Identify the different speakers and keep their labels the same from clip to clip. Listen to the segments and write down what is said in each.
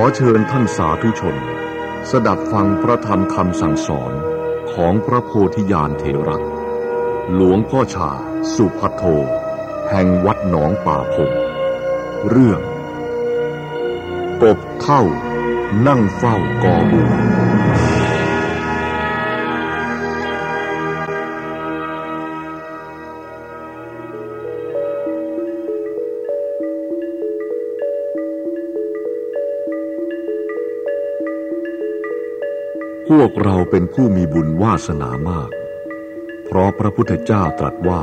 Speaker 1: อเชิญท่านสาธุชน สดับฟังพระธรรมคำสั่งสอนของพระโพธิญาณเถระหลวงพ่อชา สุพัทโท แห่งวัดหนองป่าพงเรื่อง กบเท่า นั่งเฝ้ากอบู วพวกเราเป็นผู้มีบุญวาสนามาก เพราะพระพุทธเจ้าตรัสว่า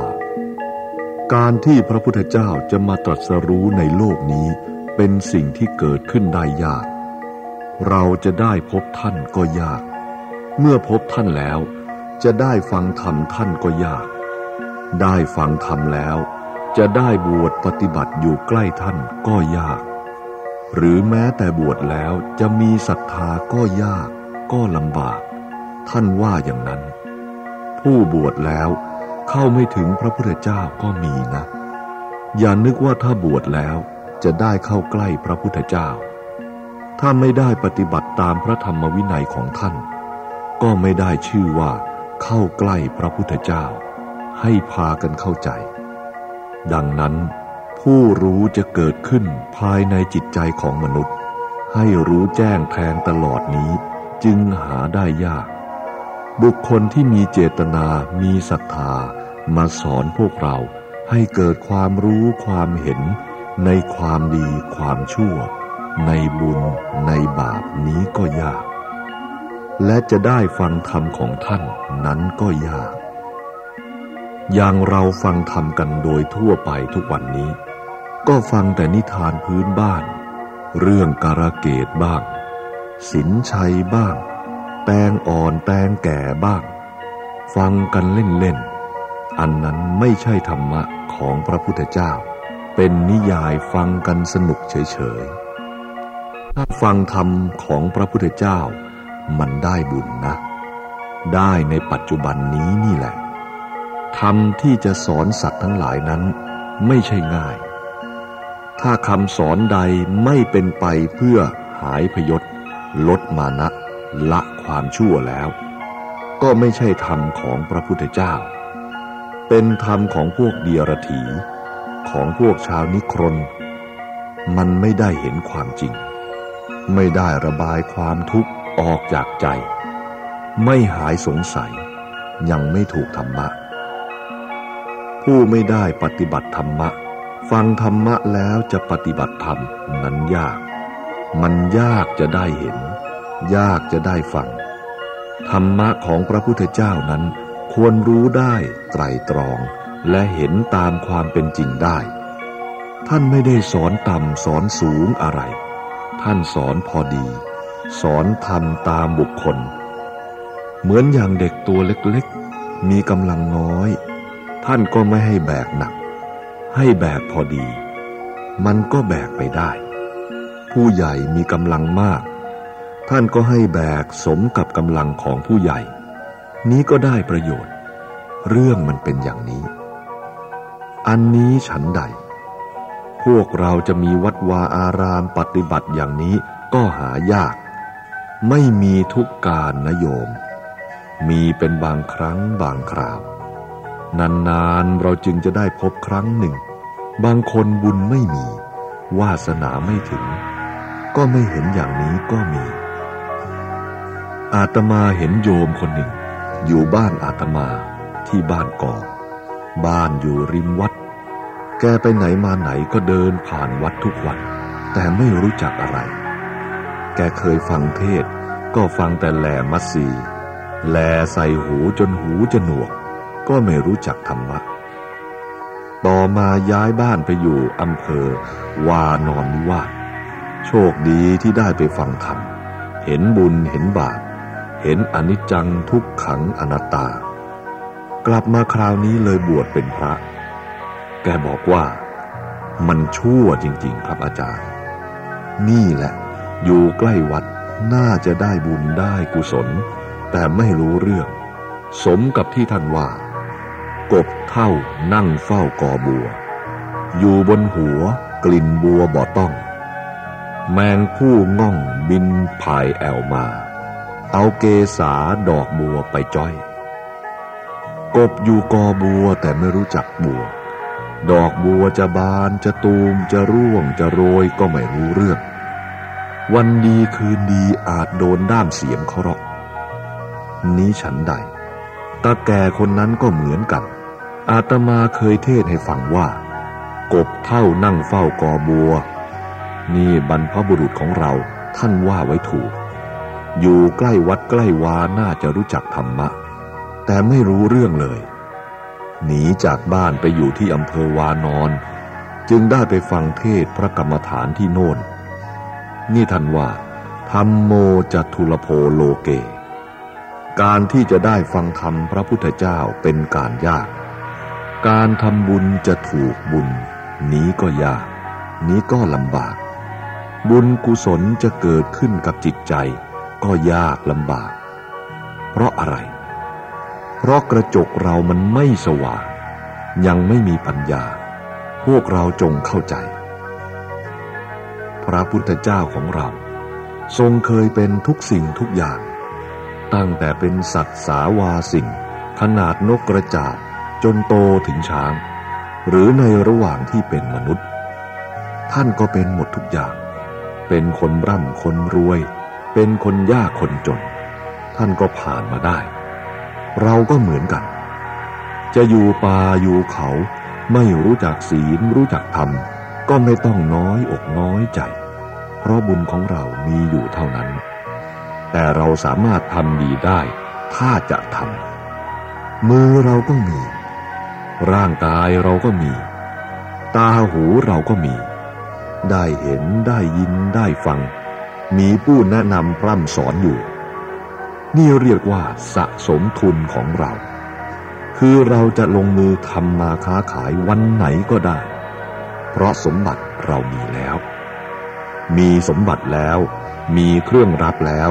Speaker 1: การที่พระพุทธเจ้าจะมาตรัสรู้ในโลกนี้เป็นสิ่งที่เกิดขึ้นได้ยาก เราจะได้พบท่านก็ยาก เมื่อพบท่านแล้ว จะได้ฟังธรรมท่านก็ยาก ได้ฟังธรรมแล้ว จะได้บวชปฏิบัติอยู่ใกล้ท่านก็ยาก หรือแม้แต่บวชแล้วจะมีศรัทธาก็ยาก ก็ลำบาก ท่านว่าอย่างนั้น ผู้บวชแล้วเข้าไม่ถึงพระพุทธเจ้าก็มีนะ อย่านึกว่าถ้าบวชแล้วจะได้เข้าใกล้พระพุทธเจ้า ถ้าไม่ได้ปฏิบัติตามพระธรรมวินัยของท่าน ก็ไม่ได้ชื่อว่า เข้าใกล้พระพุทธเจ้า ให้พากันเข้าใจ ดังนั้น ผู้รู้จะเกิดขึ้นภายในจิตใจของมนุษย์ ให้รู้แจ้งแทงตลอดนี้ จึงหาได้ยาก บุคคลที่มีเจตนามีศรัทธา มาสอนพวกเราให้เกิดความรู้ความเห็น ในความดีความชั่ว ในบุญในบาปนี้ก็ยาก และจะได้ฟังธรรมของท่านนั้นก็ยาก อย่างเราฟังธรรมกันโดยทั่วไปทุกวันนี้ ก็ฟังแต่นิทานพื้นบ้าน เรื่องการะเกดบ้าง สินชัยบ้างแตงอ่อนแตงแก่บ้าง ฟังกันเล่นๆ อันนั้นไม่ใช่ธรรมะของพระพุทธเจ้า เป็นนิยายฟังกันสนุกเฉยๆ ถ้าฟังธรรมของพระพุทธเจ้า มันได้บุญนะ ได้ในปัจจุบันนี้นี่แหละ ธรรมที่จะสอนสัตว์ทั้งหลายนั้นไม่ใช่ง่าย ถ้าคำสอนใดไม่เป็นไปเพื่อหายพยศ ลดมานะละความชั่วแล้ว ก็ไม่ใช่ธรรมของพระพุทธเจ้า เป็นธรรมของพวกเดียรถี ของพวกชาวนิครน มันไม่ได้เห็นความจริง ไม่ได้ระบายความทุกข์ออกจากใจ ไม่หายสงสัย ยังไม่ถูกธรรมะ ผู้ไม่ได้ปฏิบัติธรรมะ ฟังธรรมะแล้วจะปฏิบัติธรรมนั้นยาก มันยากจะได้เห็น ยากจะได้ฟัง ธรรมะของพระพุทธเจ้านั้น ควรรู้ได้ไตรตรอง และเห็นตามความเป็นจริงได้ ท่านไม่ได้สอนต่ำสอนสูงอะไร ท่านสอนพอดี สอนทำตามบุคคล เหมือนอย่างเด็กตัวเล็กๆ มีกำลังน้อย ท่านก็ไม่ให้แบกหนัก ให้แบกพอดี มันก็แบกไปได้ ผู้ใหญ่มีกำลังมาก ท่านก็ให้แบกสมกับกำลังของผู้ใหญ่ นี้ก็ได้ประโยชน์ เรื่องมันเป็นอย่างนี้ อันนี้ฉันใด พวกเราจะมีวัดวาอารามปฏิบัติอย่างนี้ก็หายาก ไม่มีทุกการนโยม มีเป็นบางครั้งบางคราวนานๆเราจึงจะได้พบครั้งหนึ่ง บางคนบุญไม่มี วาสนาไม่ถึง ก็ไม่เห็นอย่างนี้ก็มี อาตมาเห็นโยมคนหนึ่ง อยู่บ้านอาตมาที่บ้านกอบ้านอยู่ริมวัด แกไปไหนมาไหนก็เดินผ่านวัดทุกวัน แต่ไม่รู้จักอะไร แกเคยฟังเทศ ก็ฟังแต่แหลมัสซีแลใส่หูจนหูจะหนวก ก็ไม่รู้จักธรรมะ ต่อมาย้ายบ้านไปอยู่อำเภอวานอนนิวาส โชคดีที่ได้ไปฟังธรรม เห็นบุญเห็นบาป เห็นอนิจจังทุกขังอนัตตา กลับมาคราวนี้เลยบวชเป็นพระ แกบอกว่า มันชั่วจริง ๆ ครับอาจารย์ นี่แหละ อยู่ใกล้วัดน่าจะได้บุญได้กุศล แต่ไม่รู้เรื่อง สมกับที่ท่านว่า กบเท่านั่งเฝ้ากอบัว อยู่บนหัวกลิ่นบัวบ่อต้อง แมงผู้ง่องบินพายแอวมา เอาเกษาดอกบัวไปจ้อย กบอยู่กอบัวแต่ไม่รู้จักบัว ดอกบัวจะบานจะตูมจะร่วงจะโรยก็ไม่รู้เรื่อง วันดีคืนดีอาจโดนด้ามเสียมเขาหรอก นี้ฉันใดตาแก่คนนั้นก็เหมือนกัน อาตมาเคยเทศให้ฟังว่า กบเท่านั่งเฝ้ากอบัว นี่บรรพบุรุษของเราท่านว่าไว้ถูก อยู่ใกล้วัดใกล้วาน่าจะรู้จักธรรมะ แต่ไม่รู้เรื่องเลย หนีจากบ้านไปอยู่ที่อำเภอวานอน จึงได้ไปฟังเทศพระกรรมฐานที่โน่น นี่ท่านว่าธรรมโมจัตุลโพโลเก การที่จะได้ฟังธรรมพระพุทธเจ้าเป็นการยาก การทำบุญจะถูกบุญ นี้ก็ยาก นี้ก็ลำบาก บุญกุศลจะเกิดขึ้นกับจิตใจก็ยากลำบาก เพราะอะไร เพราะกระจกเรามันไม่สว่าง ยังไม่มีปัญญา พวกเราจงเข้าใจ พระพุทธเจ้าของเรา ทรงเคยเป็นทุกสิ่งทุกอย่าง ตั้งแต่เป็นสัตว์สาวาสิ่ง ขนาดนกกระจาบจนโตถึงช้าง หรือในระหว่างที่เป็นมนุษย์ ท่านก็เป็นหมดทุกอย่าง เป็นคนร่ำคนรวย เป็นคนยากคนจน ท่านก็ผ่านมาได้ เราก็เหมือนกัน จะอยู่ป่าอยู่เขาไม่รู้จักศีลรู้จักธรรม ก็ไม่ต้องน้อยอกน้อยใจ เพราะบุญของเรามีอยู่เท่านั้น แต่เราสามารถทำดีได้ ถ้าจะทำมือเราก็มี ร่างกายเราก็มี ตาหูเราก็มี ได้เห็นได้ยินได้ฟัง มีผู้แนะนำพร่ำสอนอยู่ นี่เรียกว่าสะสมทุนของเรา คือเราจะลงมือทำมาค้าขายวันไหนก็ได้ เพราะสมบัติเรามีแล้ว มีสมบัติแล้ว มีเครื่องรับแล้ว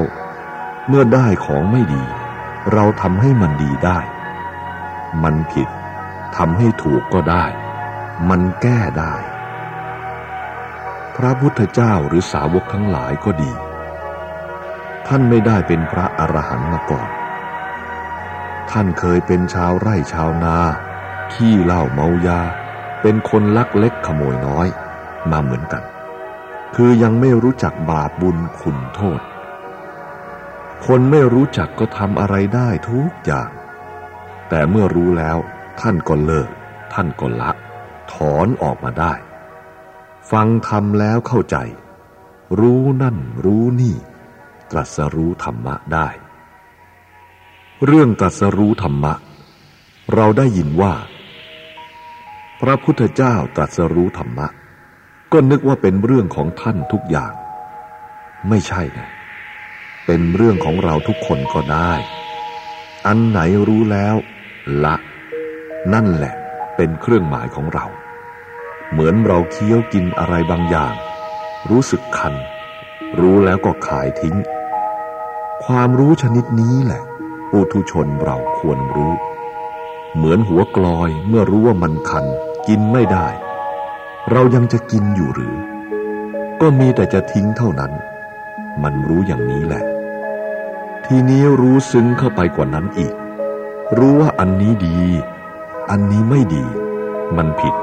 Speaker 1: เมื่อได้ของไม่ดี เราทำให้มันดีได้ มันผิดทำให้ถูกก็ได้ มันแก้ได้ พระพุทธเจ้าหรือสาวกทั้งหลายก็ดี ท่านไม่ได้เป็นพระอรหันต์มาก่อน ท่านเคยเป็นชาวไร่ชาวนา ขี้เหล้าเมายา เป็นคนลักเล็กขโมยน้อยมาเหมือนกัน คือยังไม่รู้จักบาปบุญคุณโทษ คนไม่รู้จักก็ทำอะไรได้ทุกอย่าง แต่เมื่อรู้แล้วท่านก็เลิก ท่านก็ละ ถอนออกมาได้ ฟังธรรมแล้วเข้าใจ รู้นั่นรู้นี่ ตรัสรู้ธรรมะได้ เรื่องตรัสรู้ธรรมะ เราได้ยินว่า พระพุทธเจ้าตรัสรู้ธรรมะ ก็นึกว่าเป็นเรื่องของท่านทุกอย่าง ไม่ใช่นะเป็นเรื่องของเราทุกคนก็ได้ อันไหนรู้แล้ว ละ นั่นแหละเป็นเครื่องหมายของเรา เหมือนเราเคี้ยวกินอะไรบางอย่าง รู้สึกคัน รู้แล้วก็ขายทิ้ง ความรู้ชนิดนี้แหละปุถุชนเราควรรู้ เหมือนหัวกลอยเมื่อรู้ว่ามันคัน กินไม่ได้ เรายังจะกินอยู่หรือ ก็มีแต่จะทิ้งเท่านั้น มันรู้อย่างนี้แหละ ทีนี้รู้ซึ้งเข้าไปกว่านั้นอีก รู้ว่าอันนี้ดี อันนี้ไม่ดี มันผิด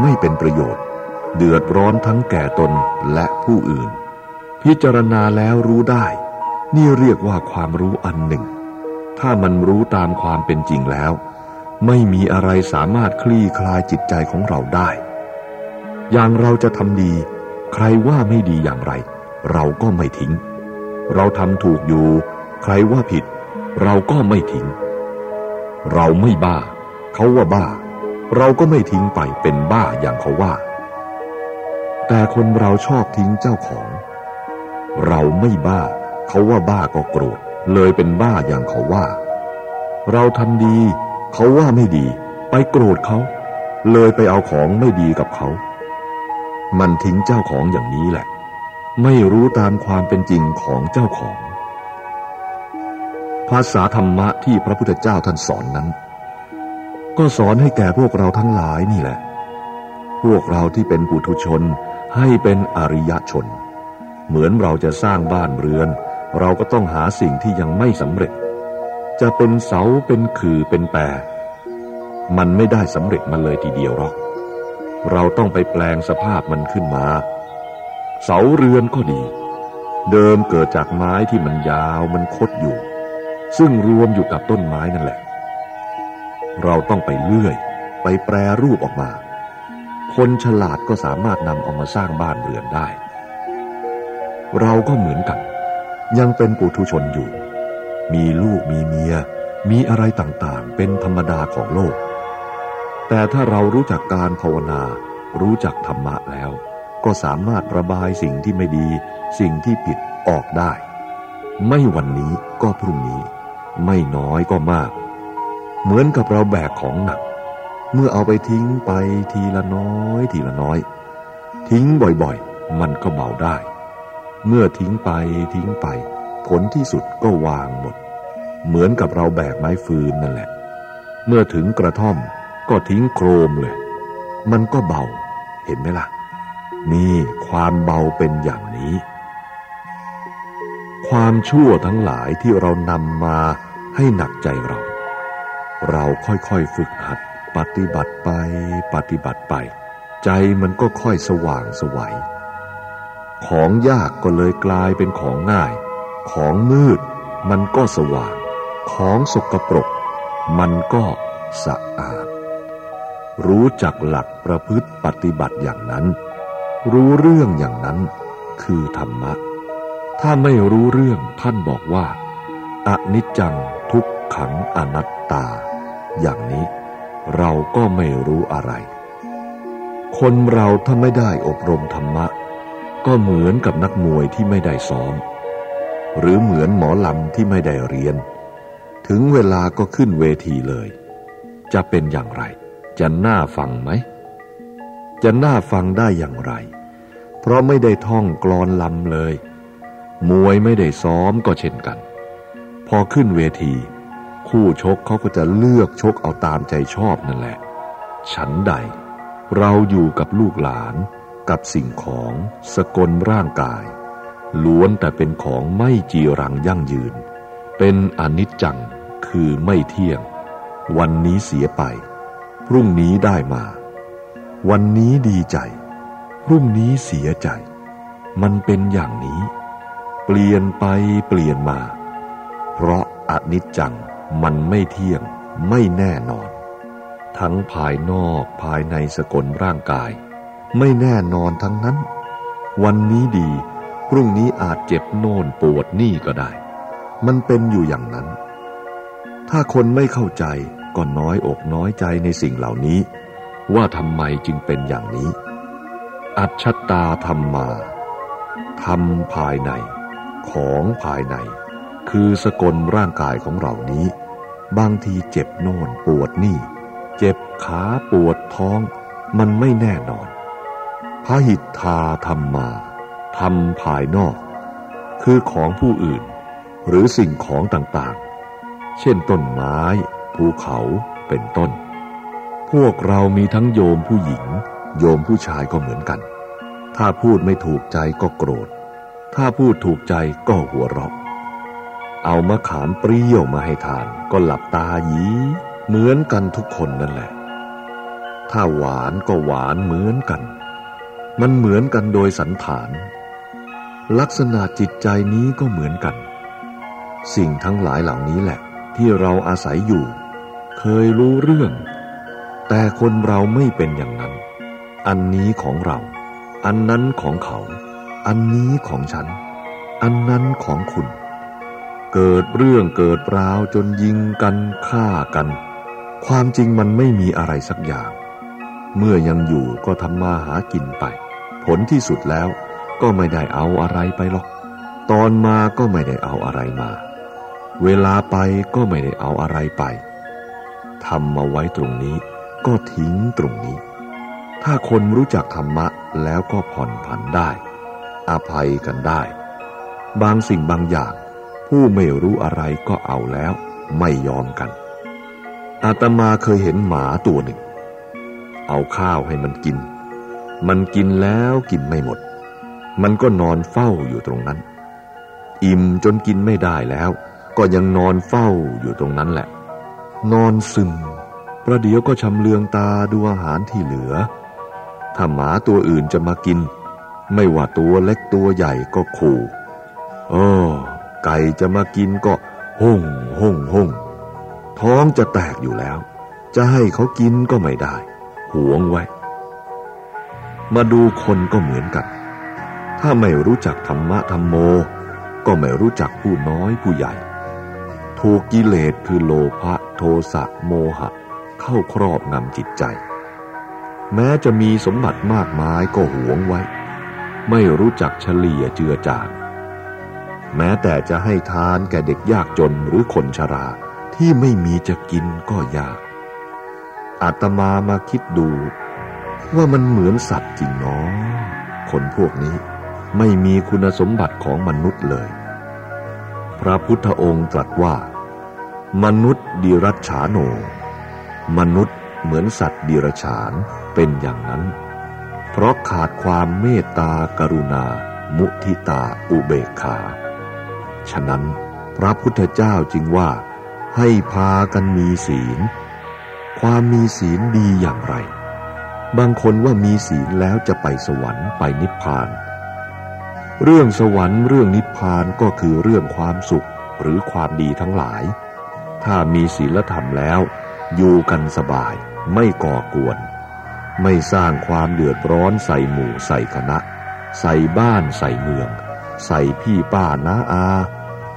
Speaker 1: ไม่เป็นประโยชน์ เดือดร้อนทั้งแก่ตนและผู้อื่น พิจารณาแล้วรู้ได้ นี่เรียกว่าความรู้อันหนึ่ง ถ้ามันรู้ตามความเป็นจริงแล้ว ไม่มีอะไรสามารถคลี่คลายจิตใจของเราได้ อย่างเราจะทำดี ใครว่าไม่ดีอย่างไร เราก็ไม่ทิ้ง เราทำถูกอยู่ ใครว่าผิด เราก็ไม่ทิ้ง เราไม่บ้า เขาว่าบ้า เราก็ไม่ทิ้งไปเป็นบ้าอย่างเขาว่า แต่คนเราชอบทิ้งเจ้าของ เราไม่บ้า เขาว่าบ้าก็โกรธเลยเป็นบ้าอย่างเขาว่า เราทำดี เขาว่าไม่ดี ไปโกรธเขา เลยไปเอาของไม่ดีกับเขา มันทิ้งเจ้าของอย่างนี้แหละ ไม่รู้ตามความเป็นจริงของเจ้าของ ภาษาธรรมะที่พระพุทธเจ้าท่านสอนนั้น ก็สอนให้แก่พวกเราทั้งหลายนี่แหละ พวกเราที่เป็นปุถุชนให้เป็นอริยชน เหมือนเราจะสร้างบ้านเรือน เราก็ต้องหาสิ่งที่ยังไม่สำเร็จ จะเป็นเสาเป็นคือเป็นแปรมันไม่ได้สำเร็จมาเลยทีเดียวหรอก เราต้องไปแปลงสภาพมันขึ้นมา เสาเรือนก็ดี เดิมเกิดจากไม้ที่มันยาวมันคดอยู่ ซึ่งรวมอยู่กับต้นไม้นั่นแหละ เราต้องไปเลื่อย ไปแปรรูปออกมา คนฉลาดก็สามารถนำเอามาสร้างบ้านเรือนได้ เราก็เหมือนกัน ยังเป็นปุถุชนอยู่ มีลูกมีเมีย มีอะไรต่างๆ เป็นธรรมดาของโลก แต่ถ้าเรารู้จักการภาวนา รู้จักธรรมะแล้ว ก็สามารถระบายสิ่งที่ไม่ดี สิ่งที่ผิดออกได้ ไม่วันนี้ก็พรุ่งนี้ ไม่น้อยก็มาก เหมือนกับเราแบกของหนัก เมื่อเอาไปทิ้งไปทีละน้อยทีละน้อย ทิ้งบ่อยๆ มันก็เบาได้ เมื่อทิ้งไปทิ้งไป ผลที่สุดก็วางหมด เหมือนกับเราแบกไม้ฟืนนั่นแหละ เมื่อถึงกระท่อมก็ทิ้งโครมเลย มันก็เบา เห็นไหมล่ะ นี่ความเบาเป็นอย่างนี้ ความชั่วทั้งหลายที่เรานำมาให้หนักใจเรา เราค่อยๆฝึกหัด ปฏิบัติไปปฏิบัติไป ใจมันก็ค่อยสว่างสวัย ของยากก็เลยกลายเป็นของง่าย ของมืดมันก็สว่าง ของสกปรก มันก็สะอาด รู้จักหลักประพฤติปฏิบัติอย่างนั้น รู้เรื่องอย่างนั้นคือธรรมะ ถ้าไม่รู้เรื่องท่านบอกว่าอนิจจัง ขังอนัตตา อย่างนี้เราก็ไม่รู้อะไร คนเราถ้าไม่ได้อบรมธรรมะ ก็เหมือนกับนักมวยที่ไม่ได้ซ้อม หรือเหมือนหมอลำที่ไม่ได้เรียน ถึงเวลาก็ขึ้นเวทีเลย จะเป็นอย่างไร จะน่าฟังไหม จะน่าฟังได้อย่างไร เพราะไม่ได้ท่องกรอนลำเลย มวยไม่ได้ซ้อมก็เช่นกัน พอขึ้นเวที คู่ชกเขาก็จะเลือกชกเอาตามใจชอบนั่นแหละ ฉันใด เราอยู่กับลูกหลาน กับสิ่งของสกลร่างกาย ล้วนแต่เป็นของไม่จีรังยั่งยืน เป็นอนิจจังคือไม่เที่ยง วันนี้เสียไป พรุ่งนี้ได้มา วันนี้ดีใจ พรุ่งนี้เสียใจ มันเป็นอย่างนี้ เปลี่ยนไปเปลี่ยนมา เพราะอนิจจัง มันไม่เที่ยงไม่แน่นอน ทั้งภายนอกภายในสกลร่างกาย ไม่แน่นอนทั้งนั้น วันนี้ดี พรุ่งนี้อาจเจ็บโน่นปวดนี่ก็ได้ มันเป็นอยู่อย่างนั้น ถ้าคนไม่เข้าใจก็น้อยอกน้อยใจในสิ่งเหล่านี้ ว่าทำไมจึงเป็นอย่างนี้ อัจฉตาธรรมมาทำภายใน ของภายใน คือสกลร่างกายของเรานี้ บางทีเจ็บโน่นปวดนี่ เจ็บขาปวดท้อง มันไม่แน่นอนพระหิทธาธรรมมาทำภายนอก คือของผู้อื่น หรือสิ่งของต่างๆ เช่นต้นไม้ ภูเขาเป็นต้น พวกเรามีทั้งโยมผู้หญิง โยมผู้ชายก็เหมือนกัน ถ้าพูดไม่ถูกใจก็โกรธ ถ้าพูดถูกใจก็หัวเราะ เอามะขามเปรี้ยวมาให้ทาน ก็หลับตาหยีเหมือนกันทุกคนนั่นแหละ ถ้าหวานก็หวานเหมือนกัน มันเหมือนกันโดยสันฐาน ลักษณะจิตใจนี้ก็เหมือนกัน สิ่งทั้งหลายเหล่านี้แหละ ที่เราอาศัยอยู่ เคยรู้เรื่อง แต่คนเราไม่เป็นอย่างนั้น อันนี้ของเรา อันนั้นของเขา อันนี้ของฉัน อันนั้นของคุณ เกิดเรื่องเกิดราวจนยิงกันฆ่ากัน ความจริงมันไม่มีอะไรสักอย่าง เมื่อยังอยู่ก็ทำมาหากินไป ผลที่สุดแล้วก็ไม่ได้เอาอะไรไปหรอก ตอนมาก็ไม่ได้เอาอะไรมา เวลาไปก็ไม่ได้เอาอะไรไปทำมาไว้ตรงนี้ก็ทิ้งตรงนี้ ถ้าคนรู้จักธรรมะแล้วก็ผ่อนผันได้ อภัยกันได้ บางสิ่งบางอย่าง ผู้ไม่รู้อะไรก็เอาแล้วไม่ยอมกัน อาตมาเคยเห็นหมาตัวหนึ่ง เอาข้าวให้มันกิน มันกินแล้วกินไม่หมด มันก็นอนเฝ้าอยู่ตรงนั้น อิ่มจนกินไม่ได้แล้ว ก็ยังนอนเฝ้าอยู่ตรงนั้นแหละ นอนซึม ประเดี๋ยวก็ชำเลืองตาดูอาหารที่เหลือ ถ้าหมาตัวอื่นจะมากิน ไม่ว่าตัวเล็กตัวใหญ่ก็ขู่โอ้ ไก่จะมากินก็ห้งห้งห้งท้องจะแตกอยู่แล้ว จะให้เขากินก็ไม่ได้ หวงไว้ มาดูคนก็เหมือนกัน ถ้าไม่รู้จักธรรมะธรรมโม ก็ไม่รู้จักผู้น้อยผู้ใหญ่ ถูกกิเลสคือโลภะโทสะโมหะ เข้าครอบงำจิตใจ แม้จะมีสมบัติมากมายก็หวงไว้ ไม่รู้จักเฉลี่ยเจือจาง แม้แต่จะให้ทานแก่เด็กยากจนหรือคนชราที่ไม่มีจะกินก็ยาก อาตมามาคิดดู ว่ามันเหมือนสัตว์จริงเนาะคนพวกนี้ไม่มีคุณสมบัติของมนุษย์เลย พระพุทธองค์ตรัสว่า มนุษย์ดิรัจฉาโน มนุษย์เหมือนสัตว์ดิรฉานเป็นอย่างนั้น เพราะขาดความเมตตากรุณา มุทิตาอุเบกขา ฉะนั้น พระพุทธเจ้าจึงว่า ให้พากันมีศีล ความมีศีลดีอย่างไร บางคนว่ามีศีลแล้วจะไปสวรรค์ไปนิพพาน เรื่องสวรรค์เรื่องนิพพานก็คือเรื่องความสุขหรือความดีทั้งหลาย ถ้ามีศีลธรรมแล้ว อยู่กันสบายไม่ก่อกวน ไม่สร้างความเดือดร้อนใส่หมู่ใส่คณะ ใส่บ้านใส่เมือง ใส่พี่ป้าน้าอา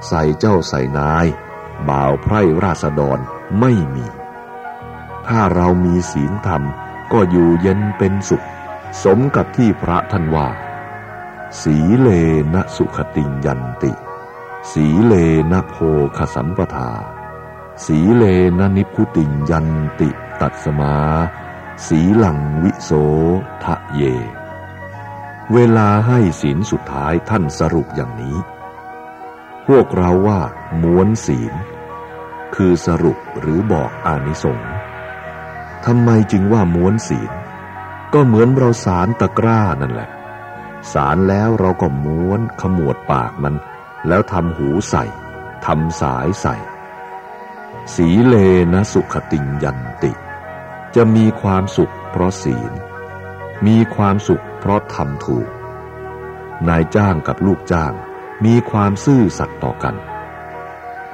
Speaker 1: ใส่เจ้าใส่นาย บ่าวไพร่ราษฎรไม่มี ถ้าเรามีศีลธรรมก็อยู่เย็นเป็นสุข สมกับที่พระท่านว่า สีเลนะสุขติยันติ สีเลนะโพคสัมปทา สีเลนะนิพุติยันติตัดสมา สีหลังวิโสทะเย เวลาให้ศีลสุดท้ายท่านสรุปอย่างนี้ พวกเราว่าม้วนศีล คือสรุปหรือบอกอานิสงส์ทำไมจึงว่าม้วนศีล ก็เหมือนเราสารตะกร้านั่นแหละ สารแล้วเราก็ม้วนขมวดปากมัน แล้วทำหูใส่ทำสายใส่ สีเลนะสุขติงยันติ จะมีความสุขเพราะศีล มีความสุขเพราะทำถูก นายจ้างกับลูกจ้าง มีความซื่อสัตย์ต่อกัน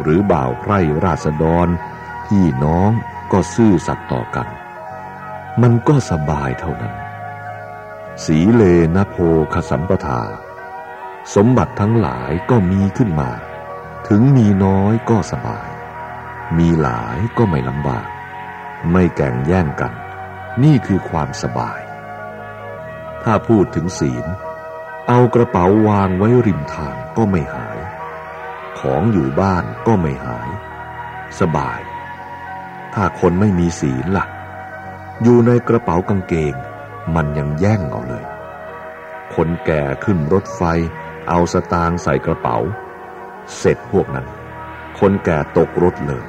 Speaker 1: หรือบ่าวไพร่ราษฎรพี่น้องก็ซื่อสัตย์ต่อกัน มันก็สบายเท่านั้น สีเลนะโพคสัมปทา สมบัติทั้งหลายก็มีขึ้นมา ถึงมีน้อยก็สบาย มีหลายก็ไม่ลำบาก ไม่แก่งแย่งกัน นี่คือความสบาย ถ้าพูดถึงศีล เอากระเป๋าวางไว้ริมทาง ก็ไม่หาย ของอยู่บ้านก็ไม่หาย สบาย ถ้าคนไม่มีศีลละ่ะ อยู่ในกระเป๋ากางเกง มันยังแย่งเอาเลย คนแก่ขึ้นรถไฟ เอาสตางค์ใส่กระเป๋า เสร็จพวกนั้น คนแก่ตกรถเลย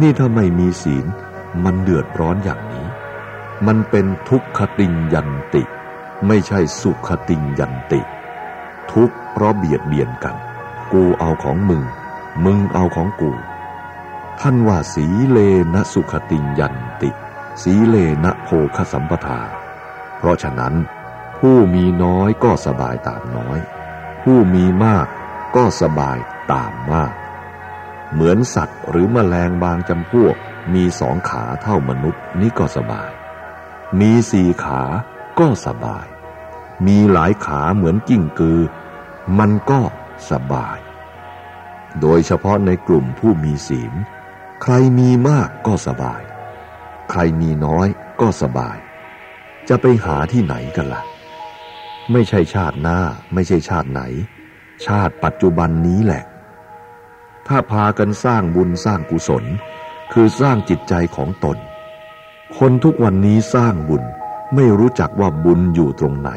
Speaker 1: นี่ถ้าไม่มีศีลมันเดือดร้อนอย่างนี้ มันเป็นทุกขติงยันติ ไม่ใช่สุขติงยันติ ทุก เพราะเบียดเบียนกัน กูเอาของมึง มึงเอาของกู ท่านว่าสีเลนะสุขติยันติ สีเลนะโภคสัมปทา เพราะฉะนั้น ผู้มีน้อยก็สบายตามน้อย ผู้มีมากก็สบายตามมาก เหมือนสัตว์หรือมแมลงบางจำพวกมีสองขาเท่ามนุษย์นี่ก็สบาย มีสี่ขาก็สบาย มีหลายขาเหมือนกิ้งกือ มันก็สบาย โดยเฉพาะในกลุ่มผู้มีศีล ใครมีมากก็สบาย ใครมีน้อยก็สบาย จะไปหาที่ไหนกันละ่ะ ไม่ใช่ชาติหน้าไม่ใช่ชาติไหน ชาติปัจจุบันนี้แหละ ถ้าพากันสร้างบุญสร้างกุศล คือสร้างจิตใจของตน คนทุกวันนี้สร้างบุญไม่รู้จักว่าบุญอยู่ตรงไหน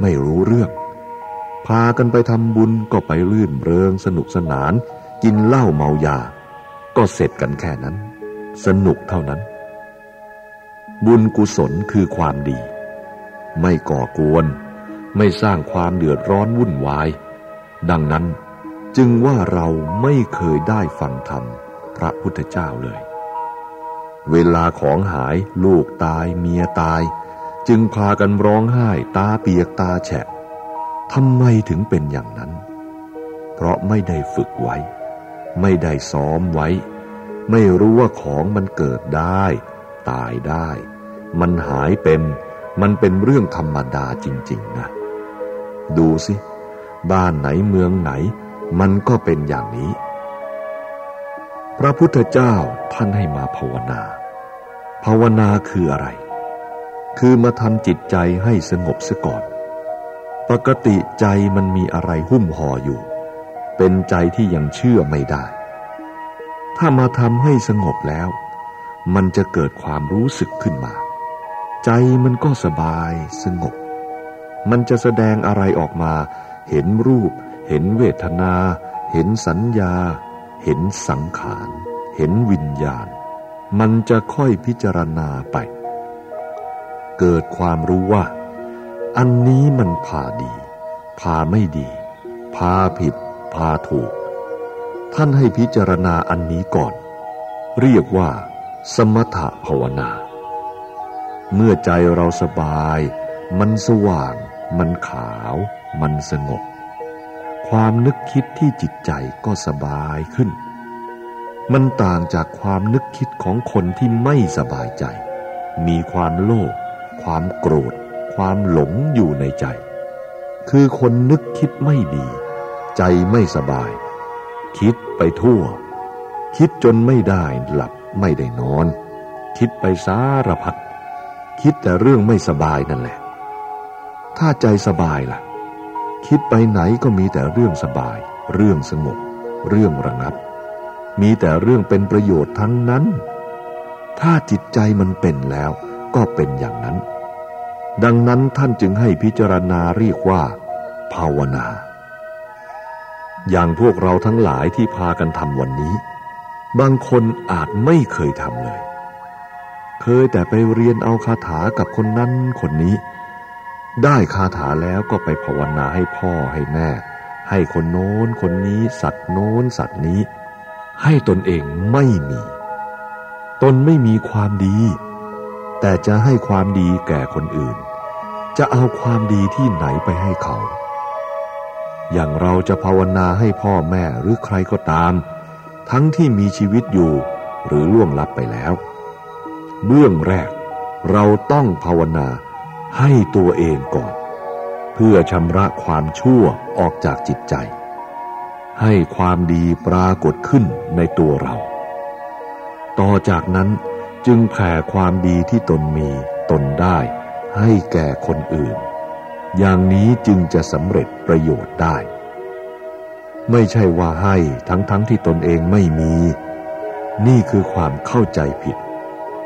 Speaker 1: ไม่รู้เรื่อง พากันไปทำบุญก็ไปลื่นเริงสนุกสนาน กินเหล้าเมายา ก็เสร็จกันแค่นั้น สนุกเท่านั้น บุญกุศลคือความดี ไม่ก่อกวน ไม่สร้างความเดือดร้อนวุ่นวาย ดังนั้นจึงว่าเราไม่เคยได้ฟังธรรม พระพุทธเจ้าเลย เวลาของหายลูกตายเมียตาย จึงพากันร้องไห้ตาเปียกตาแฉะ ทำไมถึงเป็นอย่างนั้น เพราะไม่ได้ฝึกไว้ ไม่ได้ซ้อมไว้ ไม่รู้ว่าของมันเกิดได้ ตายได้ มันหายเป็น มันเป็นเรื่องธรรมดาจริง ๆ นะ ดูสิ บ้านไหนเมืองไหน มันก็เป็นอย่างนี้ พระพุทธเจ้าท่านให้มาภาวนา ภาวนาคืออะไร คือมาทำจิตใจให้สงบเสียก่อน ปกติใจมันมีอะไรหุ้มห่ออยู่ เป็นใจที่ยังเชื่อไม่ได้ ถ้ามาทำให้สงบแล้ว มันจะเกิดความรู้สึกขึ้นมา ใจมันก็สบายสงบ มันจะแสดงอะไรออกมา เห็นรูป เห็นเวทนา เห็นสัญญา เห็นสังขาร เห็นวิญญาณ มันจะค่อยพิจารณาไป เกิดความรู้ว่า อันนี้มันพาดี พาไม่ดี พาผิด พาถูก ท่านให้พิจารณาอันนี้ก่อน เรียกว่า สมถะภาวนา เมื่อใจเราสบาย มันสว่าง มันขาว มันสงบ ความนึกคิดที่จิตใจก็สบายขึ้น มันต่างจากความนึกคิดของคนที่ไม่สบายใจ มีความโลภความโกรธ ความหลงอยู่ในใจ คือคนนึกคิดไม่ดี ใจไม่สบาย คิดไปทั่ว คิดจนไม่ได้หลับไม่ได้นอน คิดไปสารพัดคิดแต่เรื่องไม่สบายนั่นแหละ ถ้าใจสบายล่ะ คิดไปไหนก็มีแต่เรื่องสบาย เรื่องสงบ เรื่องระงับ มีแต่เรื่องเป็นประโยชน์ทั้งนั้น ถ้าจิตใจมันเป็นแล้วก็เป็นอย่างนั้น ดังนั้นท่านจึงให้พิจารณาเรียกว่า ภาวนา อย่างพวกเราทั้งหลายที่พากันทำวันนี้ บางคนอาจไม่เคยทำเลย เคยแต่ไปเรียนเอาคาถากับคนนั้นคนนี้ ได้คาถาแล้วก็ไปภาวนาให้พ่อให้แม่ ให้คนโน้นคนนี้สัตว์โน้นสัตว์นี้ ให้ตนเองไม่มี ตนไม่มีความดี แต่จะให้ความดีแก่คนอื่น จะเอาความดีที่ไหนไปให้เขา อย่างเราจะภาวนาให้พ่อแม่หรือใครก็ตาม ทั้งที่มีชีวิตอยู่หรือล่วงลับไปแล้ว เบื้องแรกเราต้องภาวนาให้ตัวเองก่อน เพื่อชำระความชั่วออกจากจิตใจ ให้ความดีปรากฏขึ้นในตัวเรา ต่อจากนั้น จึงแผ่ความดีที่ตนมีตนได้ ให้แก่คนอื่น อย่างนี้จึงจะสำเร็จประโยชน์ได้ ไม่ใช่ว่าให้ทั้งๆทที่ตนเองไม่มี นี่คือความเข้าใจผิด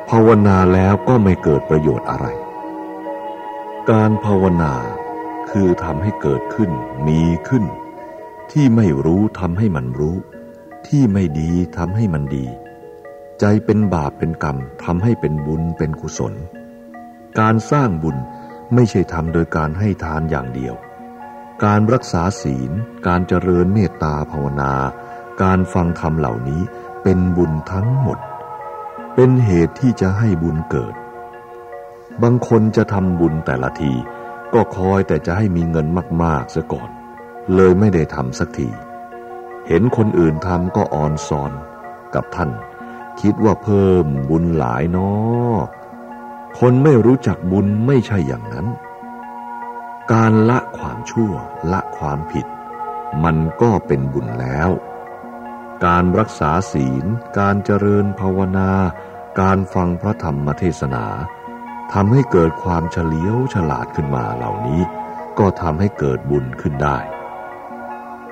Speaker 1: ภาวนาแล้วก็ไม่เกิดประโยชน์อะไร การภาวนาคือทำให้เกิดขึ้น มีขึ้น ที่ไม่รู้ทำให้มันรู้ ที่ไม่ดีทำให้มันดี ใจเป็นบาปเป็นกรรมทำให้เป็นบุญเป็นกุศล การสร้างบุญไม่ใช่ทำโดยการให้ทานอย่างเดียว การรักษาศีล การเจริญเมตตาภาวนา การฟังธรรมเหล่านี้เป็นบุญทั้งหมด เป็นเหตุที่จะให้บุญเกิด บางคนจะทำบุญแต่ละที ก็คอยแต่จะให้มีเงินมากๆซะก่อน เลยไม่ได้ทำสักที เห็นคนอื่นทำก็อ่อนซอนกับท่าน คิดว่าเพิ่มบุญหลายนอคนไม่รู้จักบุญไม่ใช่อย่างนั้น การละความชั่วละความผิด มันก็เป็นบุญแล้ว การรักษาศีล การเจริญภาวนา การฟังพระธรรมเทศนาทำให้เกิดความเฉลียวฉลาดขึ้นมาเหล่านี้ ก็ทำให้เกิดบุญขึ้นได้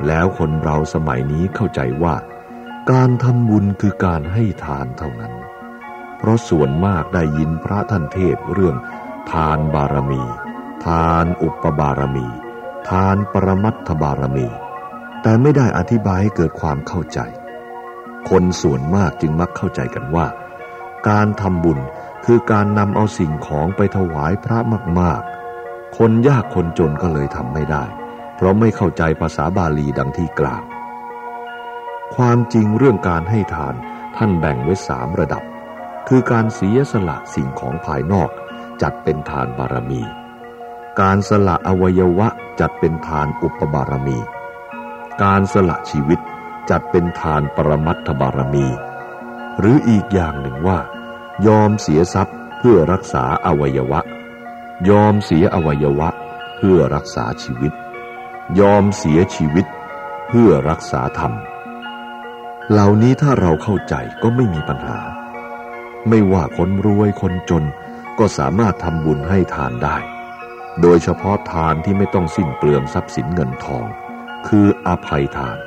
Speaker 1: แล้วคนเราสมัยนี้เข้าใจว่า การทำบุญคือการให้ทานเท่านั้น เพราะส่วนมากได้ยินพระท่านเทศเรื่อง ทานบารมี ทานอุปบารมี ทานปรมัตถบารมี แต่ไม่ได้อธิบายให้เกิดความเข้าใจ คนส่วนมากจึงมักเข้าใจกันว่า การทำบุญคือการนำเอาสิ่งของไปถวายพระมากๆ คนยากคนจนก็เลยทำไม่ได้ เพราะไม่เข้าใจภาษาบาลีดังที่กล่าว ความจริงเรื่องการให้ทานท่านแบ่งไว้สามระดับ คือการเสียสละสิ่งของภายนอกจัดเป็นทานบารมี การสละอวัยวะจัดเป็นทานอุปบารมี การสละชีวิตจัดเป็นทานปรมัตถบารมี หรืออีกอย่างหนึ่งว่า ยอมเสียทรัพย์เพื่อรักษาอวัยวะ ยอมเสียอวัยวะเพื่อรักษาชีวิต ยอมเสียชีวิตเพื่อรักษาธรรม เหล่านี้ถ้าเราเข้าใจก็ไม่มีปัญหา ไม่ว่าคนรวยคนจนก็สามารถทำบุญให้ทานได้ โดยเฉพาะทานที่ไม่ต้องสิ้นเปลืองทรัพย์สินเงินทอง คืออภัยทาน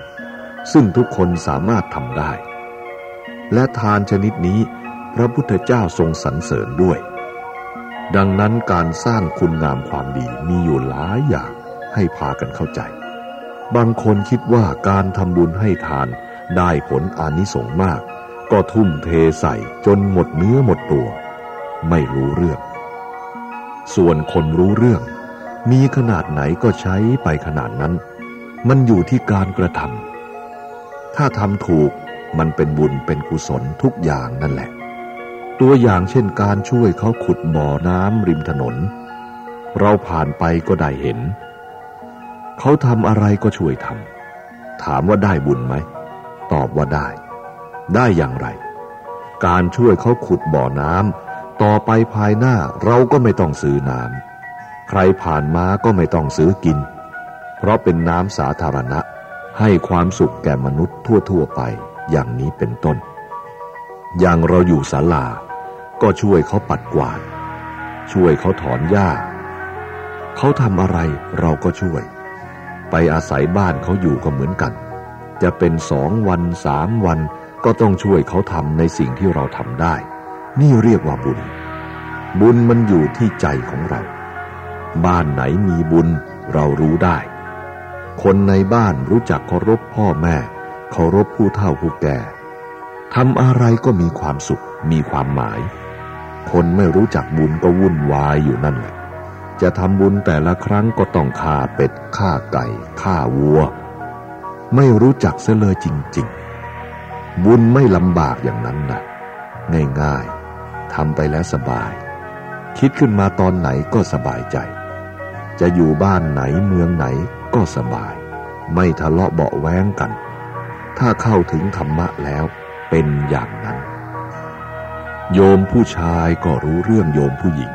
Speaker 1: ซึ่งทุกคนสามารถทำได้ และทานชนิดนี้พระพุทธเจ้าทรงสรรเสริญด้วย ดังนั้นการสร้างคุณงามความดีมีอยู่หลายอย่างให้พากันเข้าใจ บางคนคิดว่าการทำบุญให้ทาน ได้ผลอานิสงส์มาก ก็ทุ่มเทใส่จนหมดเนื้อหมดตัว ไม่รู้เรื่อง ส่วนคนรู้เรื่อง มีขนาดไหนก็ใช้ไปขนาดนั้น มันอยู่ที่การกระทำถ้าทำถูกมันเป็นบุญเป็นกุศลทุกอย่างนั่นแหละ ตัวอย่างเช่นการช่วยเขาขุดบ่อน้ำริมถนน เราผ่านไปก็ได้เห็น เขาทำอะไรก็ช่วยทำถามว่าได้บุญไหม ตอบว่าได้ ได้อย่างไร การช่วยเขาขุดบ่อน้ำต่อไปภายหน้าเราก็ไม่ต้องซื้อน้ำใครผ่านมาก็ไม่ต้องซื้อกิน เพราะเป็นน้ำสาธารณะ ให้ความสุขแก่มนุษย์ทั่วๆไปอย่างนี้เป็นต้น อย่างเราอยู่ศาลา ก็ช่วยเขาปัดกวาด ช่วยเขาถอนหญ้า เขาทำอะไรเราก็ช่วย ไปอาศัยบ้านเขาอยู่ก็เหมือนกัน จะเป็นสองวันสามวัน ก็ต้องช่วยเขาทำในสิ่งที่เราทำได้ นี่เรียกว่าบุญ บุญมันอยู่ที่ใจของเรา บ้านไหนมีบุญเรารู้ได้ คนในบ้านรู้จักเคารพพ่อแม่ เคารพผู้เฒ่าผู้แก่ทำอะไรก็มีความสุข มีความหมาย คนไม่รู้จักบุญก็วุ่นวายอยู่นั่นแหละจะทำบุญแต่ละครั้งก็ต้องฆ่าเป็ดฆ่าไก่ฆ่าวัว ไม่รู้จักเสเลยจริง ๆ บุญไม่ลำบากอย่างนั้นนะง่ายๆทำไปแล้วสบาย คิดขึ้นมาตอนไหนก็สบายใจ จะอยู่บ้านไหนเมืองไหนก็สบาย ไม่ทะเลาะเบาแว้งกัน ถ้าเข้าถึงธรรมะแล้วเป็นอย่างนั้น โยมผู้ชายก็รู้เรื่องโยมผู้หญิง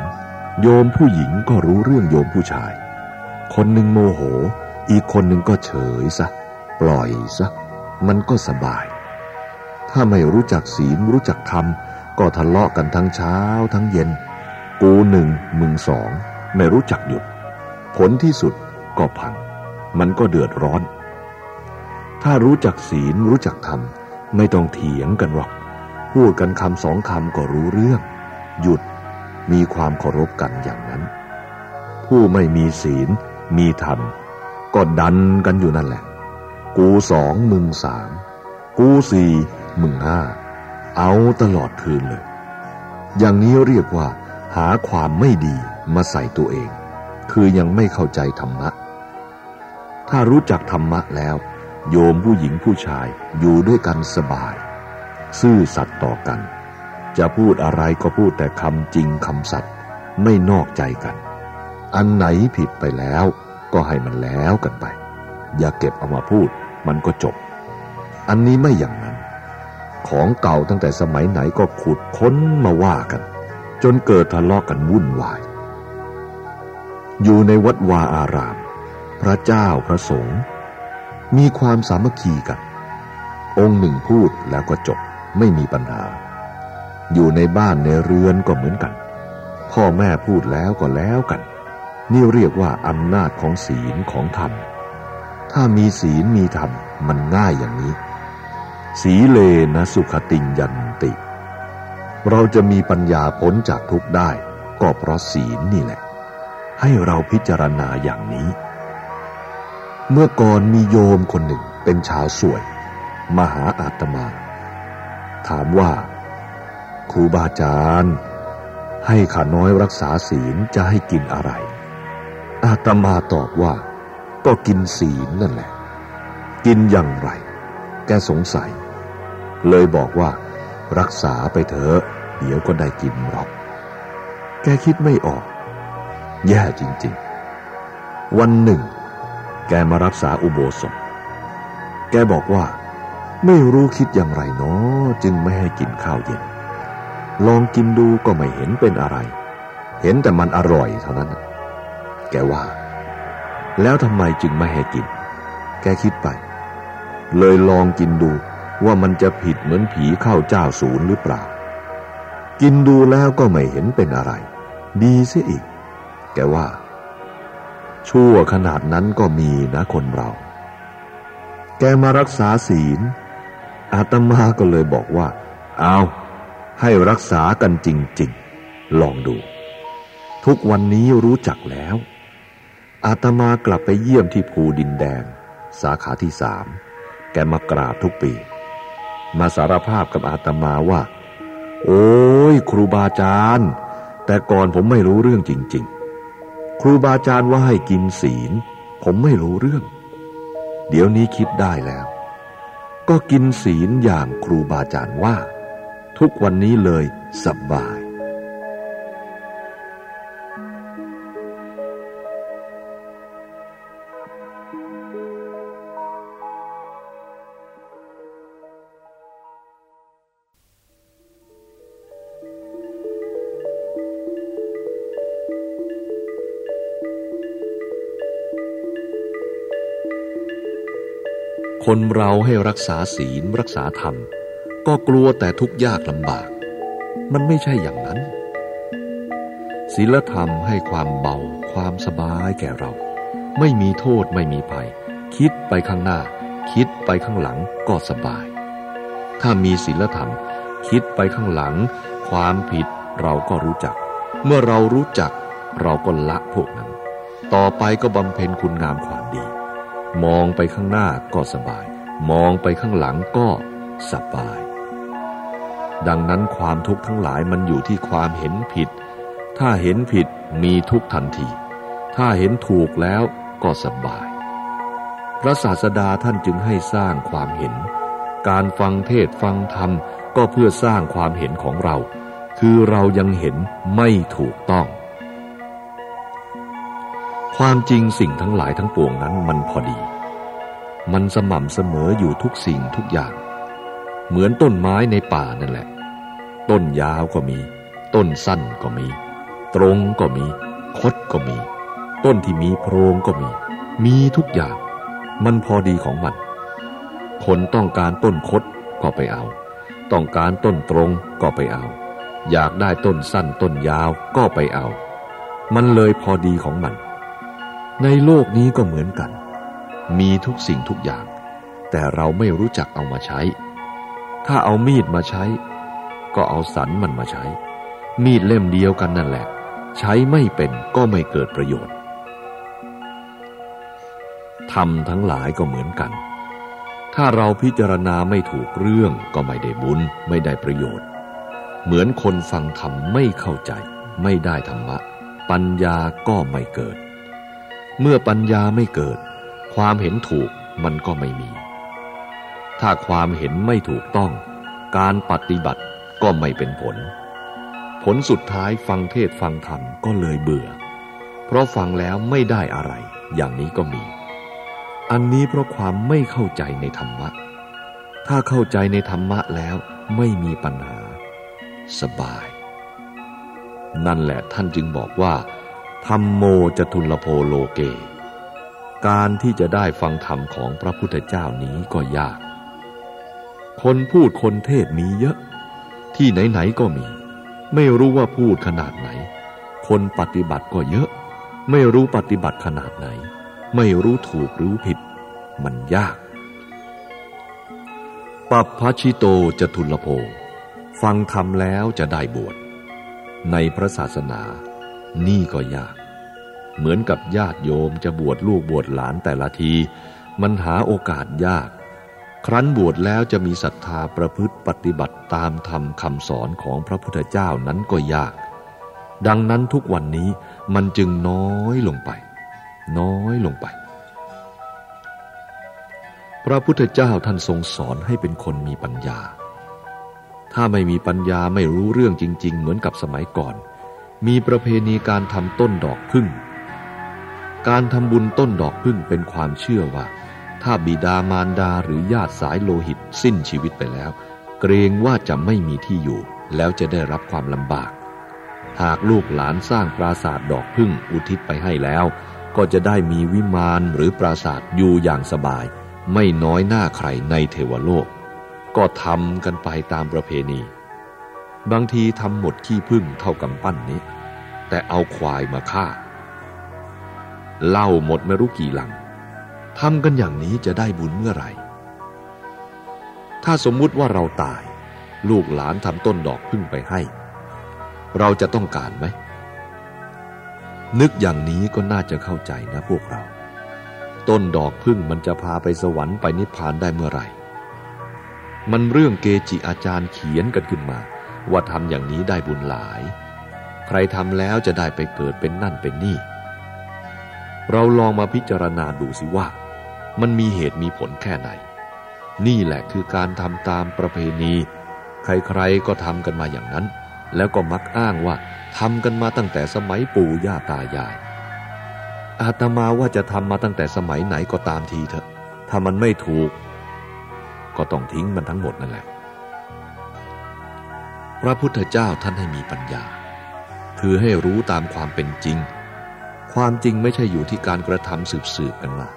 Speaker 1: โยมผู้หญิงก็รู้เรื่องโยมผู้ชาย คนหนึ่งโมโห อีกคนหนึ่งก็เฉยซะ ปล่อยซะ มันก็สบาย ถ้าไม่รู้จักศีลรู้จักธรรม ก็ทะเลาะกันทั้งเช้าทั้งเย็น กูหนึ่งมึงสอง ไม่รู้จักหยุด ผลที่สุดก็พัง มันก็เดือดร้อน ถ้ารู้จักศีลรู้จักธรรม ไม่ต้องเถียงกันหรอก พูดกันคำสองคำก็รู้เรื่อง หยุดมีความเคารพกันอย่างนั้น ผู้ไม่มีศีลมีธรรมก็ดันกันอยู่นั่นแหละ กูสองมึงสามกูสี่มึงห้าเอาตลอดคืนเลย อย่างนี้เรียกว่า หาความไม่ดีมาใส่ตัวเอง คือยังไม่เข้าใจธรรมะ ถ้ารู้จักธรรมะแล้ว โยมผู้หญิงผู้ชายอยู่ด้วยกันสบาย ซื่อสัตย์ต่อกัน จะพูดอะไรก็พูดแต่คำจริงคำสัตย์ไม่นอกใจกัน อันไหนผิดไปแล้ว ก็ให้มันแล้วกันไป อย่าเก็บเอามาพูด มันก็จบ อันนี้ไม่อย่างนั้น ของเก่าตั้งแต่สมัยไหนก็ขุดค้นมาว่ากัน จนเกิดทะเลาะกกันวุ่นวาย อยู่ในวัดวาอาราม พระเจ้าพระสงฆ์มีความสามัคคีกัน องค์หนึ่งพูดแล้วก็จบไม่มีปัญหา อยู่ในบ้านในเรือนก็เหมือนกัน พ่อแม่พูดแล้วก็แล้วกัน นี่เรียกว่าอำนาจของศีลของธรรม ถ้ามีศีลมีธรรมมันง่ายอย่างนี้ สีเลนะสุขติงยันติ เราจะมีปัญญาพ้นจากทุกได้ ก็เพราะศีลนี่แหละ ให้เราพิจารณาอย่างนี้ เมื่อก่อนมีโยมคนหนึ่งเป็นชาวสวย มหาอาตมา ถามว่าครูบาอาจารย์ให้ขาน้อยรักษาศีลจะให้กินอะไร อาตมาตอบว่า ก็กินศีลนั่นแหละ กินอย่างไร แกสงสัย เลยบอกว่า รักษาไปเถอะเดี๋ยวก็ได้กินหรอก แกคิดไม่ออก แย่จริง ๆ วันหนึ่ง แกมารักษาอุโบสถ แกบอกว่า ไม่รู้คิดอย่างไรเนาะจึงไม่ให้กินข้าวเย็น ลองกินดูก็ไม่เห็นเป็นอะไร เห็นแต่มันอร่อยเท่านั้น แกว่า แล้วทำไมจึงไม่ให้กิน แกคิดไป เลยลองกินดูว่ามันจะผิดเหมือนผีเข้าเจ้าศูนย์หรือเปล่า กินดูแล้วก็ไม่เห็นเป็นอะไร ดีเสียอีก แกว่า ชั่วขนาดนั้นก็มีนะคนเรา แกมารักษาศีล อาตมาก็เลยบอกว่า เอาให้รักษากันจริง ๆ ลองดู ทุกวันนี้รู้จักแล้ว อาตมากลับไปเยี่ยมที่ภูดินแดง สาขาที่สาม แกมากราบทุกปี มาสารภาพกับอาตมาว่า โอ้ยครูบาอาจารย์ แต่ก่อนผมไม่รู้เรื่องจริง ๆ ครูบาอาจารย์ว่าให้กินศีล ผมไม่รู้เรื่อง เดี๋ยวนี้คิดได้แล้ว ก็กินศีลอย่างครูบาอาจารย์ว่า ทุกวันนี้เลยสบาย คนเราให้รักษาศีลรักษาธรรม ก็กลัวแต่ทุกข์ยากลำบาก มันไม่ใช่อย่างนั้น ศีลธรรมให้ความเบาความสบายแก่เรา ไม่มีโทษไม่มีภัย คิดไปข้างหน้า คิดไปข้างหลังก็สบาย ถ้ามีศีลธรรม คิดไปข้างหลัง ความผิดเราก็รู้จัก เมื่อเรารู้จัก เราก็ละพวกนั้น ต่อไปก็บำเพ็ญคุณงามความดี มองไปข้างหน้าก็สบาย มองไปข้างหลังก็สบาย ดังนั้นความทุกข์ทั้งหลายมันอยู่ที่ความเห็นผิด ถ้าเห็นผิดมีทุกทันที ถ้าเห็นถูกแล้วก็สบาย พระศาสดาท่านจึงให้สร้างความเห็น การฟังเทศฟังธรรมก็เพื่อสร้างความเห็นของเรา คือเรายังเห็นไม่ถูกต้อง ความจริงสิ่งทั้งหลายทั้งปวงนั้นมันพอดี มันสม่ำเสมออยู่ทุกสิ่งทุกอย่าง เหมือนต้นไม้ในป่านั่นแหละ ต้นยาวก็มี ต้นสั้นก็มี ตรงก็มี คดก็มี ต้นที่มีโพรงก็มี มีทุกอย่าง มันพอดีของมัน คนต้องการต้นคดก็ไปเอา ต้องการต้นตรงก็ไปเอา อยากได้ต้นสั้นต้นยาวก็ไปเอา มันเลยพอดีของมัน ในโลกนี้ก็เหมือนกัน มีทุกสิ่งทุกอย่าง แต่เราไม่รู้จักเอามาใช้ ถ้าเอามีดมาใช้ ก็เอาสันมันมาใช้ มีดเล่มเดียวกันนั่นแหละ ใช้ไม่เป็นก็ไม่เกิดประโยชน์ทำทั้งหลายก็เหมือนกัน ถ้าเราพิจารณาไม่ถูกเรื่องก็ไม่ได้บุญไม่ได้ประโยชน์ เหมือนคนฟังธรรมไม่เข้าใจ ไม่ได้ธรรมะ ปัญญาก็ไม่เกิด เมื่อปัญญาไม่เกิด ความเห็นถูกมันก็ไม่มี ถ้าความเห็นไม่ถูกต้อง การปฏิบัติก็ไม่เป็นผล ผลสุดท้ายฟังเทศฟังธรรมก็เลยเบื่อ เพราะฟังแล้วไม่ได้อะไร อย่างนี้ก็มี อันนี้เพราะความไม่เข้าใจในธรรมะ ถ้าเข้าใจในธรรมะแล้วไม่มีปัญหา สบาย นั่นแหละท่านจึงบอกว่า ธรรมโมจะทุลโพโลเก การที่จะได้ฟังธรรมของพระพุทธเจ้านี้ก็ยาก คนพูดคนเทศมีเยอะ ที่ไหนๆก็มี ไม่รู้ว่าพูดขนาดไหน คนปฏิบัติก็เยอะ ไม่รู้ปฏิบัติขนาดไหน ไม่รู้ถูกรู้ผิด มันยาก ปัปพชิโตจะทุลโภ ฟังธรรมแล้วจะได้บวช ในพระศาสนา นี่ก็ยาก เหมือนกับญาติโยมจะบวชลูกบวชหลานแต่ละที มันหาโอกาสยาก ครั้นบวชแล้วจะมีศรัทธาประพฤติปฏิบัติตามธรรมคำสอนของพระพุทธเจ้านั้นก็ยาก ดังนั้นทุกวันนี้มันจึงน้อยลงไป น้อยลงไป พระพุทธเจ้าท่านทรงสอนให้เป็นคนมีปัญญาถ้าไม่มีปัญญาไม่รู้เรื่องจริง ๆ เหมือนกับสมัยก่อน มีประเพณีการทำต้นดอกพึ่ง การทำบุญต้นดอกพึ่งเป็นความเชื่อว่า ถ้าบิดามารดาหรือญาติสายโลหิตสิ้นชีวิตไปแล้ว เกรงว่าจะไม่มีที่อยู่ แล้วจะได้รับความลำบาก หากลูกหลานสร้างปราสาทดอกพึ่งอุทิศไปให้แล้ว ก็จะได้มีวิมานหรือปราสาทอยู่อย่างสบาย ไม่น้อยหน้าใครในเทวโลก ก็ทำกันไปตามประเพณี บางทีทำหมดขี้พึ่งเท่ากำปั้นนี้ แต่เอาควายมาฆ่าเล่าหมดไม่รู้กี่หลังทำกันอย่างนี้จะได้บุญเมื่อไหร่ ถ้าสมมุติว่าเราตาย ลูกหลานทำต้นดอกพึ่งไปให้ เราจะต้องการไหม นึกอย่างนี้ก็น่าจะเข้าใจนะพวกเรา ต้นดอกพึ่งมันจะพาไปสวรรค์ไปนิพพานได้เมื่อไหร่ มันเรื่องเกจิอาจารย์เขียนกันขึ้นมา ว่าทำอย่างนี้ได้บุญหลาย ใครทำแล้วจะได้ไปเกิดเป็นนั่นเป็นนี่ เราลองมาพิจารณาดูสิว่า มันมีเหตุมีผลแค่ไหน นี่แหละคือการทำตามประเพณี ใครๆก็ทำกันมาอย่างนั้น แล้วก็มักอ้างว่าทำกันมาตั้งแต่สมัยปู่ย่าตายาย อาตมาว่าจะทำมาตั้งแต่สมัยไหนก็ตามทีเถอะ ถ้ามันไม่ถูก ก็ต้องทิ้งมันทั้งหมดนั่นแหละ พระพุทธเจ้าท่านให้มีปัญญา คือให้รู้ตามความเป็นจริง ความจริงไม่ใช่อยู่ที่การกระทำสืบๆกันมา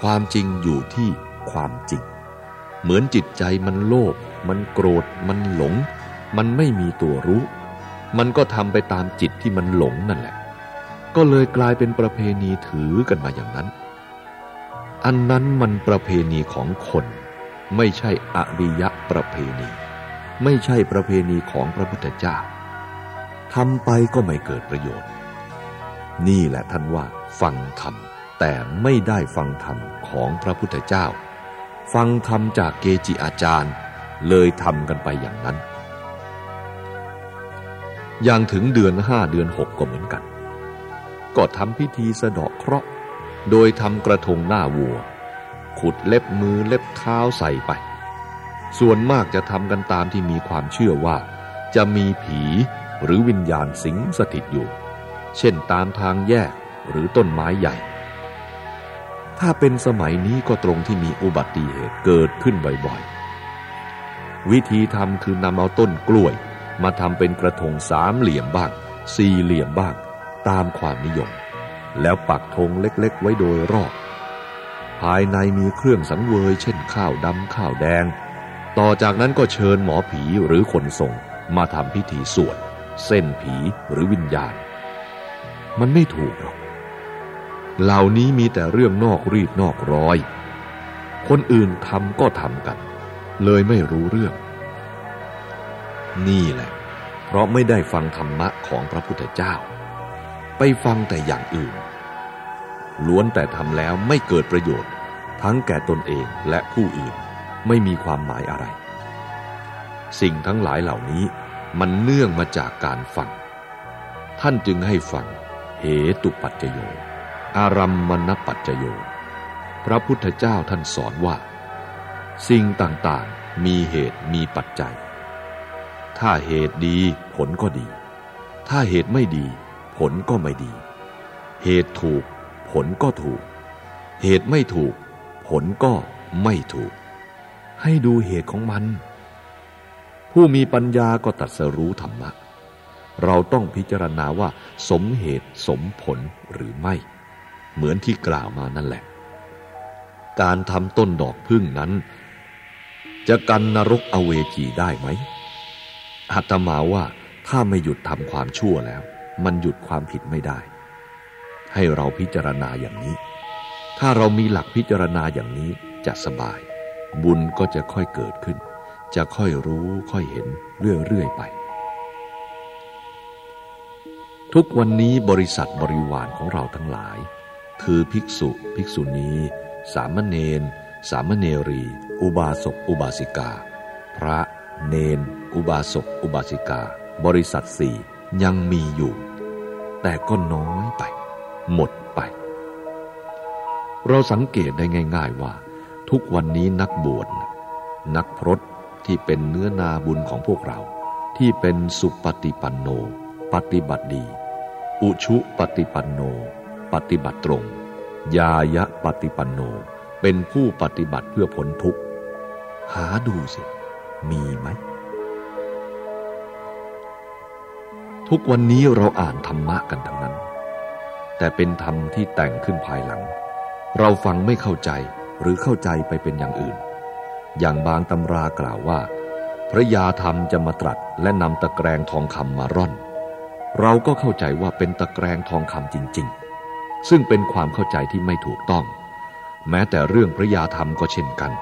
Speaker 1: ความจริงอยู่ที่ความจริง เหมือนจิตใจมันโลภมันโกรธ มันหลง มันไม่มีตัวรู้ มันก็ทำไปตามจิตที่มันหลงนั่นแหละ ก็เลยกลายเป็นประเพณีถือกันมาอย่างนั้น อันนั้นมันประเพณีของคน ไม่ใช่อริยะประเพณี ไม่ใช่ประเพณีของพระพุทธเจ้าทำไปก็ไม่เกิดประโยชน์ นี่แหละท่านว่า ฟังธรรม แต่ไม่ได้ฟังธรรมของพระพุทธเจ้า ฟังธรรมจากเกจิอาจารย์ เลยทำกันไปอย่างนั้น อย่างถึงเดือนห้าเดือนหกก็เหมือนกัน ก็ทำพิธีสะเดาะเคราะห์ โดยทำกระทงหน้าวัว ขุดเล็บมือเล็บเท้าใส่ไป ส่วนมากจะทำกันตามที่มีความเชื่อว่า จะมีผีหรือวิญญาณสิงสถิตอยู่ เช่นตามทางแยกหรือต้นไม้ใหญ่ ถ้าเป็นสมัยนี้ก็ตรงที่มีอุบัติเหตุเกิดขึ้นบ่อยๆ วิธีทำคือนำเอาต้นกล้วย มาทำเป็นกระทงสามเหลี่ยมบ้าง สี่เหลี่ยมบ้าง ตามความนิยม แล้วปักธงเล็กๆ ไว้โดยรอบ ภายในมีเครื่องสังเวย เช่นข้าวดำข้าวแดง ต่อจากนั้นก็เชิญหมอผีหรือคนทรงมาทำพิธีสวดเส้นผีหรือวิญญาณ มันไม่ถูกหรอก เหล่านี้มีแต่เรื่องนอกรีดนอกรอย คนอื่นทำก็ทำกัน เลยไม่รู้เรื่อง นี่แหละ เพราะไม่ได้ฟังธรรมะของพระพุทธเจ้า ไปฟังแต่อย่างอื่น ล้วนแต่ทำแล้วไม่เกิดประโยชน์ ทั้งแก่ตนเองและผู้อื่น ไม่มีความหมายอะไร สิ่งทั้งหลายเหล่านี้มันเนื่องมาจากการฟัง ท่านจึงให้ฟังเหตุปัจจโย อารัมมณปัจจโย พระพุทธเจ้าท่านสอนว่า สิ่งต่างๆมีเหตุมีปัจจัย ถ้าเหตุดีผลก็ดี ถ้าเหตุไม่ดี ผลก็ไม่ดี เหตุถูก ผลก็ถูก เหตุไม่ถูก ผลก็ไม่ถูก ให้ดูเหตุของมัน ผู้มีปัญญาก็ตัดสรู้ธรรมะ เราต้องพิจารณาว่า สมเหตุสมผลหรือไม่ เหมือนที่กล่าวมานั่นแหละ การทำต้นดอกพึ่งนั้น จะกันนรกอเวจีได้ไหมอาตมาว่าถ้าไม่หยุดทำความชั่วแล้ว มันหยุดความผิดไม่ได้ ให้เราพิจารณาอย่างนี้ ถ้าเรามีหลักพิจารณาอย่างนี้จะสบาย บุญก็จะค่อยเกิดขึ้น จะค่อยรู้ค่อยเห็นเรื่อยๆไป ทุกวันนี้บริษัทบริวารของเราทั้งหลาย คือภิกษุภิกษุณีสามเณรสามเณรี อุบาสกอุบาสิกา พระเนน อุบาสกอุบาสิกา บริษัทสี่ยังมีอยู่ แต่ก็น้อยไป หมดไป เราสังเกตได้ง่าย ๆว่า ทุกวันนี้นักบวชนักพรตที่เป็นเนื้อนาบุญของพวกเรา ที่เป็นสุปฏิปันโน ปฏิบัติดี อุชุปฏิปันโน ปฏิบัติตรง ยายะปฏิปันโน เป็นผู้ปฏิบัติเพื่อผลทุกข์หาดูสิ มีไหม ทุกวันนี้เราอ่านธรรมะกันทั้งนั้น แต่เป็นธรรมที่แต่งขึ้นภายหลัง เราฟังไม่เข้าใจ หรือเข้าใจไปเป็นอย่างอื่น อย่างบางตำรากล่าวว่า พระยาธรรมจะมาตรัสและนำตะแกรงทองคำมาร่อน เราก็เข้าใจว่าเป็นตะแกรงทองคำจริง ๆ ซึ่งเป็นความเข้าใจที่ไม่ถูกต้อง แม้แต่เรื่องพระยาธรรมก็เช่นกัน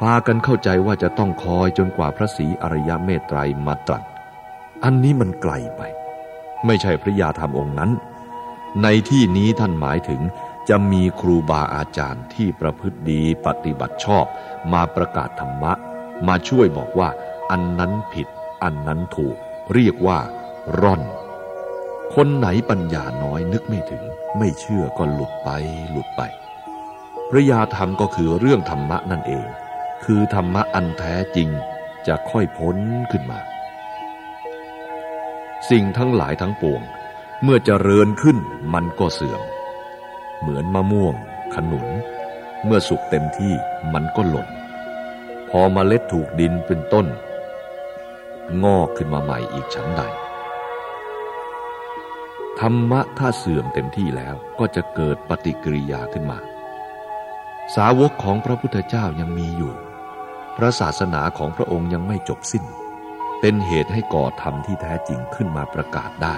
Speaker 1: พากันเข้าใจว่าจะต้องคอยจนกว่าพระศรีอริยเมตไตรมาตรัส อันนี้มันไกลไป ไม่ใช่พระยาธรรมองค์นั้น ในที่นี้ท่านหมายถึง จะมีครูบาอาจารย์ที่ประพฤติดีปฏิบัติชอบ มาประกาศธรรมะ มาช่วยบอกว่า อันนั้นผิด อันนั้นถูก เรียกว่า ร่อน คนไหนปัญญาน้อยนึกไม่ถึง ไม่เชื่อก็หลุดไปหลุดไปพระยาธรรมก็คือเรื่องธรรมะนั่นเอง คือธรรมะอันแท้จริงจะค่อยพ้นขึ้นมา สิ่งทั้งหลายทั้งปวง เมื่อจเจริญขึ้นมันก็เสื่อม เหมือนมะม่วง ขนุน เมื่อสุกเต็มที่มันก็หล่น พอมเมล็ดถูกดินเป็นต้น งอกขึ้นมาใหม่อีกชั้นใด ธรรมะถ้าเสื่อมเต็มที่แล้วก็จะเกิดปฏิกิริยาขึ้นมา สาวกของพระพุทธเจ้ายังมีอยู่ พระศาสนาของพระองค์ยังไม่จบสิ้น เป็นเหตุให้ก่อธรรมที่แท้จริงขึ้นมาประกาศได้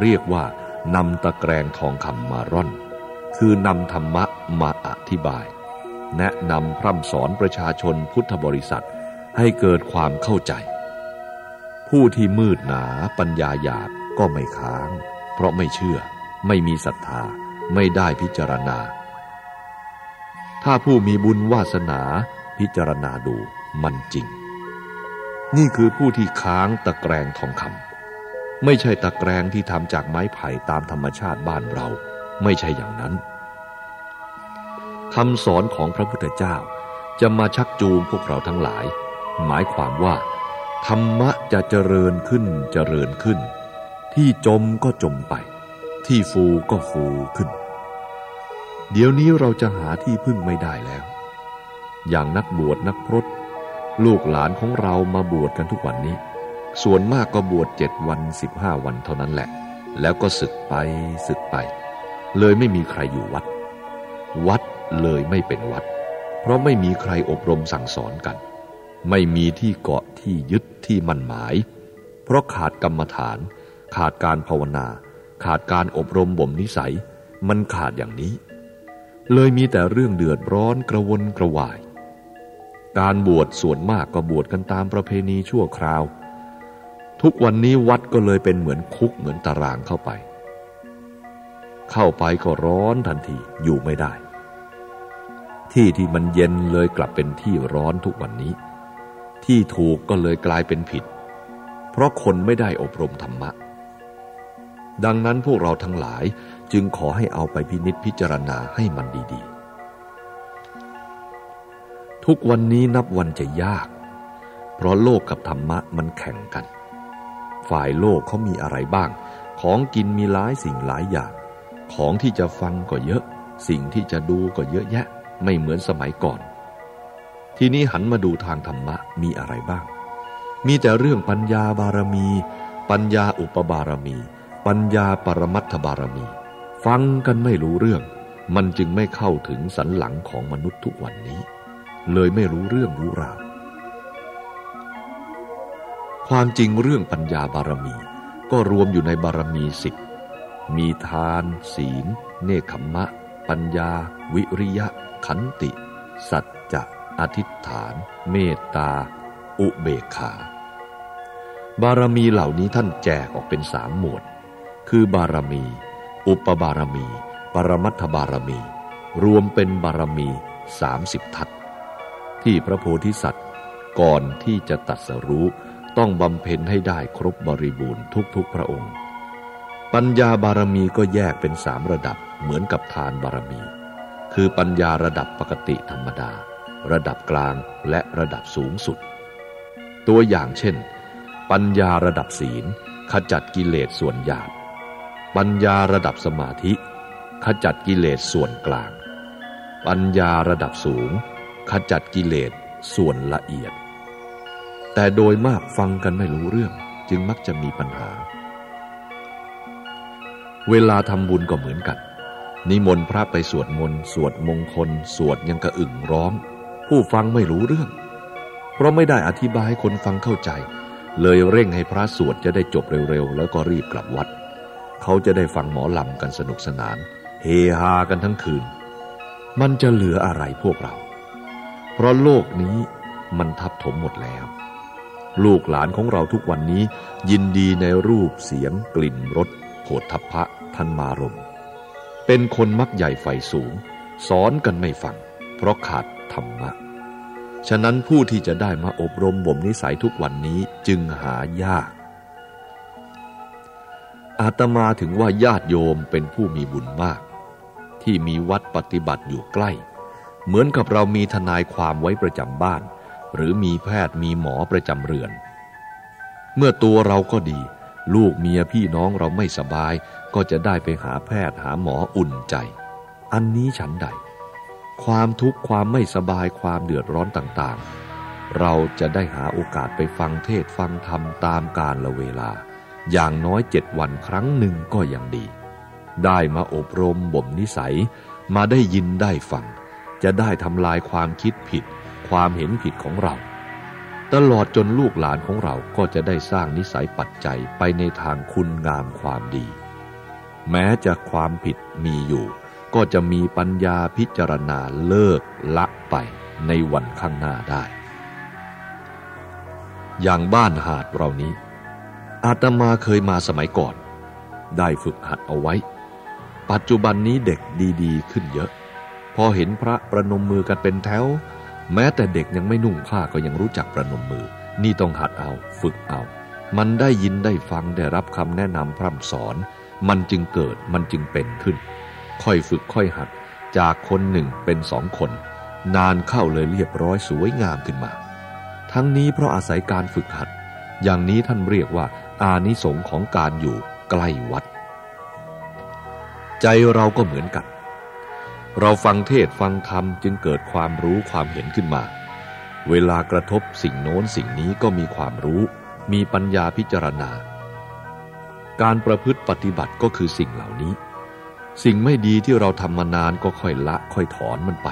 Speaker 1: เรียกว่านำตะแกรงทองคำมาร่อน คือนำธรรมะมาอธิบาย แนะนำพร่ำสอนประชาชนพุทธบริษัทให้เกิดความเข้าใจ ผู้ที่มืดหนาปัญญาหยาบก็ไม่ค้าง เพราะไม่เชื่อ ไม่มีศรัทธา ไม่ได้พิจารณา ถ้าผู้มีบุญวาสนาพิจารณาดูมันจริง นี่คือผู้ที่ค้างตะแกรงทองคำไม่ใช่ตะแกรงที่ทำจากไม้ไผ่ตามธรรมชาติบ้านเรา ไม่ใช่อย่างนั้นคำสอนของพระพุทธเจ้าจะมาชักจูงพวกเราทั้งหลาย หมายความว่า ธรรมะจะเจริญขึ้นเจริญขึ้น ที่จมก็จมไป ที่ฟูก็ฟูขึ้น เดี๋ยวนี้เราจะหาที่พึ่งไม่ได้แล้ว อย่างนักบวชนักพรตลูกหลานของเรามาบวชกันทุกวันนี้ ส่วนมากก็บวชเจ็ดวันสิบห้าวันเท่านั้นแหละ แล้วก็ศึกไปศึกไป เลยไม่มีใครอยู่วัด วัดเลยไม่เป็นวัด เพราะไม่มีใครอบรมสั่งสอนกัน ไม่มีที่เกาะที่ยึดที่มั่นหมาย เพราะขาดกรรมฐาน ขาดการภาวนา ขาดการอบรมบ่มนิสัย มันขาดอย่างนี้ เลยมีแต่เรื่องเดือดร้อนกระวนกระวาย การบวชส่วนมากก็บวชกันตามประเพณีชั่วคราว ทุกวันนี้วัดก็เลยเป็นเหมือนคุกเหมือนตารางเข้าไป เข้าไปก็ร้อนทันทีอยู่ไม่ได้ ที่ที่มันเย็นเลยกลับเป็นที่ร้อนทุกวันนี้ ที่ถูกก็เลยกลายเป็นผิด เพราะคนไม่ได้อบรมธรรมะ ดังนั้นพวกเราทั้งหลายจึงขอให้เอาไปพินิษพิจารณาให้มันดีๆ ทุกวันนี้นับวันจะยาก เพราะโลกกับธรรมะมันแข่งกัน ฝ่ายโลกเขามีอะไรบ้าง ของกินมีหลายสิ่งหลายอย่าง ของที่จะฟังก็เยอะ สิ่งที่จะดูก็เยอะแยะ ไม่เหมือนสมัยก่อน ทีนี้หันมาดูทางธรรมะมีอะไรบ้าง มีแต่เรื่องปัญญาบารมี ปัญญาอุปบารมี ปัญญาปรมัตถบารมี ฟังกันไม่รู้เรื่อง มันจึงไม่เข้าถึงสันหลังของมนุษย์ทุกวันนี้ เลยไม่รู้เรื่องรู้ราวความจริงเรื่องปัญญาบารมี ก็รวมอยู่ในบารมีสิบ มีทาน ศีล เนคขมะ ปัญญา วิริยะ ขันติ สัจจะ อธิษฐาน เมตตา อุเบกขา บารมีเหล่านี้ท่านแจกออกเป็นสามหมวด คือบารมี อุปบารมี ปรมัตถบารมี รวมเป็นบารมีสามสิบทัศที่พระโพธิสัตว์ ก่อนที่จะตัดสรู้ต้องบำเพ็ญให้ได้ครบบริบูรณ์ทุกๆพระองค์ ปัญญาบารมีก็แยกเป็นสามระดับเหมือนกับทานบารมี
Speaker 2: คือปัญญาระดับปกติธรรมดา ระดับกลางและระดับสูงสุด ตัวอย่างเช่น ปัญญาระดับศีล ขจัดกิเลสส่วนหยาบปัญญาระดับสมาธิ ขจัดกิเลสส่วนกลาง ปัญญาระดับสูง ขจัดกิเลสส่วนละเอียด แต่โดยมากฟังกันไม่รู้เรื่องจึงมักจะมีปัญหา เวลาทำบุญก็เหมือนกัน นิมนต์พระไปสวดมนต์สวดมงคล สวดยังกระอึ่งร้อง ผู้ฟังไม่รู้เรื่อง เพราะไม่ได้อธิบายให้คนฟังเข้าใจ เลยเร่งให้พระสวดจะได้จบเร็วๆ แล้วก็รีบกลับวัด เขาจะได้ฟังหมอลำกันสนุกสนาน เฮฮากันทั้งคืน มันจะเหลืออะไรพวกเรา เพราะโลกนี้มันทับถมหมดแล้ว ลูกหลานของเราทุกวันนี้ยินดีในรูปเสียงกลิ่นรส โผฏฐัพพะทันมารม เป็นคนมักใหญ่ไฟสูง สอนกันไม่ฟัง เพราะขาดธรรมะ ฉะนั้นผู้ที่จะได้มาอบรมบ่มนิสัยทุกวันนี้จึงหายาก อาตมาถึงว่าญาติโยมเป็นผู้มีบุญมาก ที่มีวัดปฏิบัติอยู่ใกล้ เหมือนกับเรามีทนายความไว้ประจำบ้าน หรือมีแพทย์มีหมอประจำเรือน เมื่อตัวเราก็ดี ลูกเมียพี่น้องเราไม่สบาย ก็จะได้ไปหาแพทย์หาหมออุ่นใจ อันนี้ฉันใด ความทุกข์ความไม่สบายความเดือดร้อนต่างๆ เราจะได้หาโอกาสไปฟังเทศฟังธรรมตามกาลละเวลา อย่างน้อยเจ็ดวันครั้งหนึ่งก็ยังดี ได้มาอบรมบ่มนิสัย มาได้ยินได้ฟัง จะได้ทำลายความคิดผิด ความเห็นผิดของเรา ตลอดจนลูกหลานของเราก็จะได้สร้างนิสัยปัจจัยไปในทางคุณงามความดี แม้จะความผิดมีอยู่ ก็จะมีปัญญาพิจารณาเลิกละไปในวันข้างหน้าได้ อย่างบ้านหาดเรานี้ อาตมาเคยมาสมัยก่อน ได้ฝึกหัดเอาไว้ ปัจจุบันนี้เด็กดีๆ ขึ้นเยอะ พอเห็นพระประนมมือกันเป็นแถว แม้แต่เด็กยังไม่นุ่งผ้าก็ยังรู้จักประนมมือ นี่ต้องหัดเอาฝึกเอา มันได้ยินได้ฟังได้รับคำแนะนำพร่ำสอน มันจึงเกิดมันจึงเป็นขึ้น ค่อยฝึกค่อยหัด จากคนหนึ่งเป็นสองคน นานเข้าเลยเรียบร้อยสวยงามขึ้นมา ทั้งนี้เพราะอาศัยการฝึกหัด อย่างนี้ท่านเรียกว่า อานิสงส์ของการอยู่ใกล้วัด ใจเราก็เหมือนกัน เราฟังเทศฟังธรรมจึงเกิดความรู้ความเห็นขึ้นมา เวลากระทบสิ่งโน้นสิ่งนี้ก็มีความรู้ มีปัญญาพิจารณา การประพฤติปฏิบัติก็คือสิ่งเหล่านี้ สิ่งไม่ดีที่เราทำมานานก็ค่อยละค่อยถอนมันไป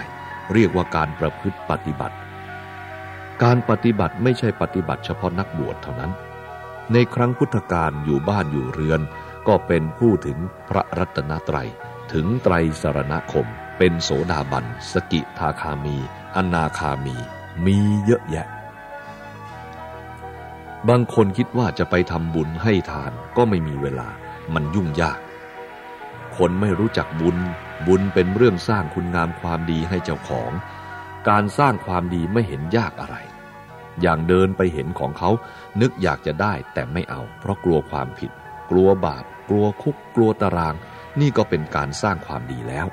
Speaker 2: เรียกว่าการประพฤติปฏิบัติ การปฏิบัติไม่ใช่ปฏิบัติเฉพาะนักบวชเท่านั้น ในครั้งพุทธกาลอยู่บ้านอยู่เรือน ก็เป็นผู้ถึงพระรัตนตรัยถึงไตรสารณคม เป็นโสดาบัน สกิทาคามี อนาคามี มีเยอะแยะ บางคนคิดว่าจะไปทำบุญให้ทานก็ไม่มีเวลา มันยุ่งยาก คนไม่รู้จักบุญ บุญเป็นเรื่องสร้างคุณงามความดีให้เจ้าของ การสร้างความดีไม่เห็นยากอะไร อย่างเดินไปเห็นของเขา นึกอยากจะได้แต่ไม่เอา เพราะกลัวความผิด กลัวบาป กลัวคุก กลัวตาราง นี่ก็เป็นการสร้างความดีแล้ว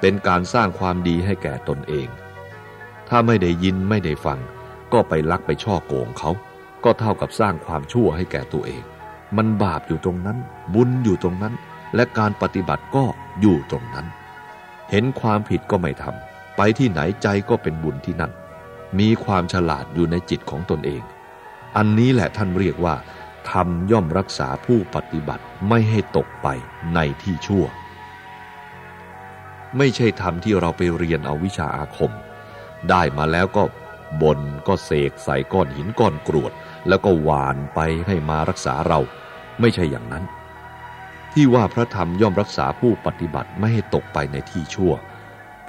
Speaker 2: เป็นการสร้างความดีให้แก่ตนเอง ถ้าไม่ได้ยินไม่ได้ฟัง ก็ไปลักไปช่อโกงเขา ก็เท่ากับสร้างความชั่วให้แก่ตัวเอง มันบาปอยู่ตรงนั้น บุญอยู่ตรงนั้น และการปฏิบัติก็อยู่ตรงนั้น เห็นความผิดก็ไม่ทำไปที่ไหนใจก็เป็นบุญที่นั่น มีความฉลาดอยู่ในจิตของตนเอง อันนี้แหละท่านเรียกว่าธรรมย่อมรักษาผู้ปฏิบัติไม่ให้ตกไปในที่ชั่ว ไม่ใช่ธรรมที่เราไปเรียนเอาวิชาอาคม ได้มาแล้วก็บนก็เสกใส่ก้อนหินก้อนกรวด แล้วก็หวานไปให้มารักษาเรา ไม่ใช่อย่างนั้น ที่ว่าพระธรรมย่อมรักษาผู้ปฏิบัติไม่ให้ตกไปในที่ชั่ว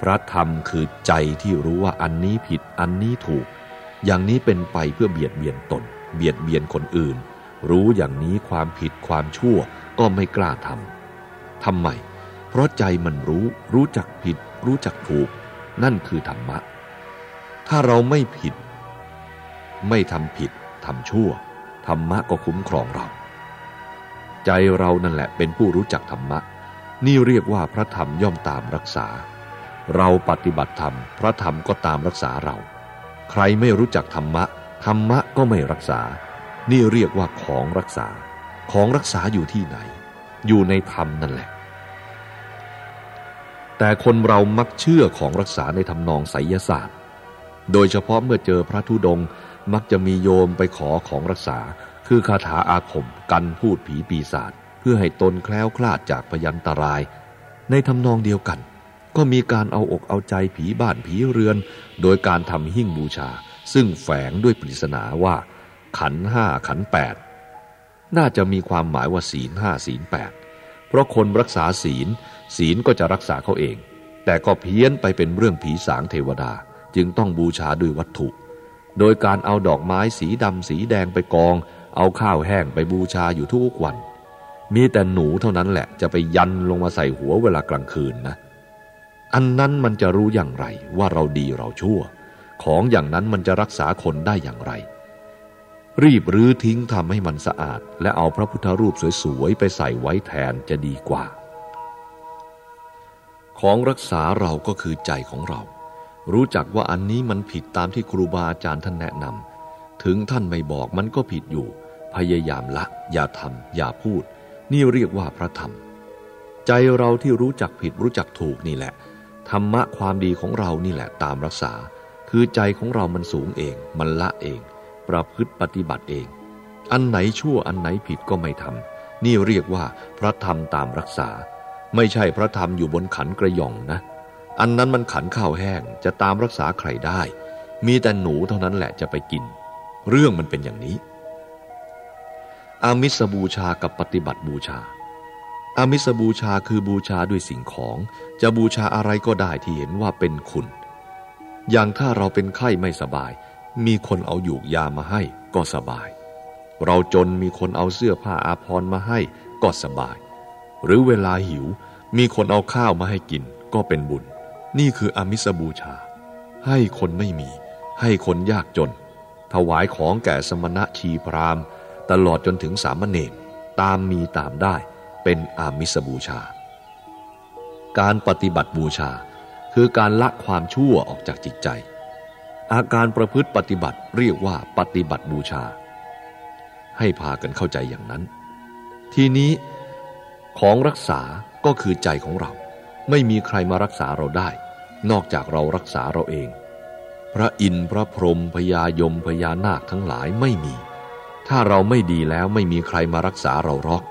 Speaker 2: พระธรรมคือใจที่รู้ว่าอันนี้ผิดอันนี้ถูก อย่างนี้เป็นไปเพื่อเบียดเบียนตน เบียดเบียนคนอื่น รู้อย่างนี้ความผิดความชั่วก็ไม่กล้าทำทำไม เพราะใจมันรู้ รู้จักผิด รู้จักถูก นั่นคือธรรมะ ถ้าเราไม่ผิด ไม่ทำผิดทำชั่ว ธรรมะก็คุ้มครองเรา ใจเรานั่นแหละเป็นผู้รู้จักธรรมะ นี่เรียกว่าพระธรรมย่อมตามรักษา เราปฏิบัติธรรม พระธรรมก็ตามรักษาเรา ใครไม่รู้จักธรรมะ ธรรมะก็ไม่รักษา นี่เรียกว่าของรักษา ของรักษาอยู่ที่ไหน อยู่ในธรรมนั่นแหละ แต่คนเรามักเชื่อของรักษาในทำนองไสยศาสตร์ โดยเฉพาะเมื่อเจอพระธุดง มักจะมีโยมไปขอของรักษา คือคาถาอาคมกันพูดผีปีศาจเพื่อให้ตนแคล้วคลาดจากพยันตราย ในทำนองเดียวกัน ก็มีการเอาอกเอาใจผีบ้านผีเรือน โดยการทำหิ้งบูชา ซึ่งแฝงด้วยปริศนาว่า ขันห้าขันแปดน่าจะมีความหมายว่าศีลห้าศีลแปดเพราะคนรักษาศีล ศีลก็จะรักษาเขาเอง แต่ก็เพี้ยนไปเป็นเรื่องผีสางเทวดาจึงต้องบูชาด้วยวัตถุ โดยการเอาดอกไม้สีดำสีแดงไปกอง เอาข้าวแห้งไปบูชาอยู่ทุกวัน มีแต่หนูเท่านั้นแหละจะไปยันลงมาใส่หัวเวลากลางคืนนะ อันนั้นมันจะรู้อย่างไรว่าเราดีเราชั่ว ของอย่างนั้นมันจะรักษาคนได้อย่างไร รีบรื้อทิ้งทำให้มันสะอาด และเอาพระพุทธรูปสวยๆไปใส่ไว้แทนจะดีกว่า ของรักษาเราก็คือใจของเรา รู้จักว่าอันนี้มันผิดตามที่ครูบาอาจารย์ท่านแนะนำถึงท่านไม่บอกมันก็ผิดอยู่ พยายามละ อย่าทำอย่าพูด นี่เรียกว่าพระธรรม ใจเราที่รู้จักผิดรู้จักถูกนี่แหละ ธรรมะความดีของเรานี่แหละตามรักษา คือใจของเรามันสูงเอง มันละเอง ประพฤติปฏิบัติเอง อันไหนชั่วอันไหนผิดก็ไม่ทำนี่เรียกว่าพระธรรมตามรักษา ไม่ใช่พระธรรมอยู่บนขันกระยองนะ อันนั้นมันขันข้าวแห้งจะตามรักษาใครได้ มีแต่หนูเท่านั้นแหละจะไปกิน เรื่องมันเป็นอย่างนี้ อามิสบูชากับปฏิบัติบูชา อามิสบูชาคือบูชาด้วยสิ่งของ จะบูชาอะไรก็ได้ที่เห็นว่าเป็นคุณ อย่างถ้าเราเป็นไข้ไม่สบาย มีคนเอาหยูกยามาให้ก็สบาย เราจนมีคนเอาเสื้อผ้าอาภรณ์มาให้ก็สบาย หรือเวลาหิวมีคนเอาข้าวมาให้กินก็เป็นบุญ นี่คืออามิสบูชา ให้คนไม่มี ให้คนยากจน ถวายของแก่สมณะชีพรามตลอดจนถึงสามเณรตามมีตามได้เป็นอามิสบูชา การปฏิบัติบูชา คือการละความชั่วออกจากจิตใจ อาการประพฤติปฏิบัติเรียกว่าปฏิบัติบูชา ให้พากันเข้าใจอย่างนั้น ทีนี้ ของรักษาก็คือใจของเรา ไม่มีใครมารักษาเราได้ นอกจากเรารักษาเราเอง พระอินทร์พระพรหมพญายมพญานาคทั้งหลายไม่มี ถ้าเราไม่ดีแล้วไม่มีใครมารักษาเราหรอก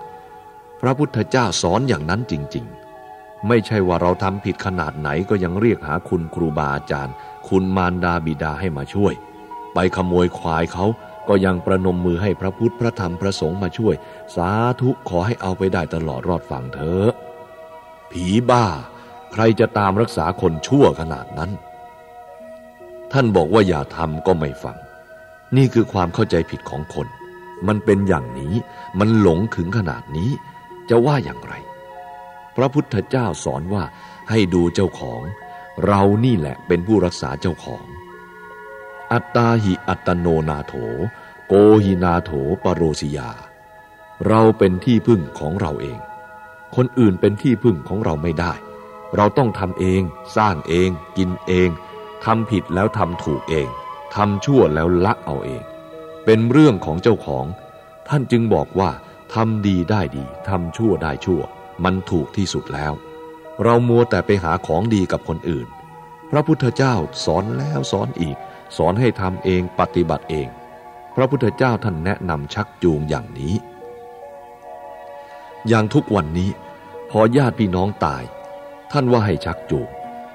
Speaker 2: พระพุทธเจ้าสอนอย่างนั้นจริง ๆ ไม่ใช่ว่าเราทำผิดขนาดไหนก็ยังเรียกหาคุณครูบาอาจารย์ คุณมารดาบิดาให้มาช่วย ไปขโมยควายเขา ก็ยังประนมมือให้พระพุทธพระธรรมพระสงฆ์มาช่วย สาธุขอให้เอาไปได้ตลอดรอดฝั่งเถอะผีบ้า ใครจะตามรักษาคนชั่วขนาดนั้น ท่านบอกว่าอย่าทำก็ไม่ฟัง นี่คือความเข้าใจผิดของคน มันเป็นอย่างนี้ มันหลงถึงขนาดนี้ จะว่าอย่างไร พระพุทธเจ้าสอนว่าให้ดูเจ้าของ เรานี่แหละเป็นผู้รักษาเจ้าของอัตตาหิอัตโนนาโถ โกหินาโถปโรสิยา เราเป็นที่พึ่งของเราเอง คนอื่นเป็นที่พึ่งของเราไม่ได้ เราต้องทำเอง สร้างเอง กินเองทำผิดแล้วทำถูกเองทำชั่วแล้วละเอาเอง เป็นเรื่องของเจ้าของ ท่านจึงบอกว่าทำดีได้ดีทำชั่วได้ชั่ว มันถูกที่สุดแล้ว เรามัวแต่ไปหาของดีกับคนอื่น พระพุทธเจ้าสอนแล้วสอนอีก สอนให้ทำเองปฏิบัติเอง ระพุทธเจ้าท่านแนะนำชักจูงอย่างนี้ อย่างทุกวันนี้พอญาติพี่น้องตาย ท่านว่าให้ชักจูง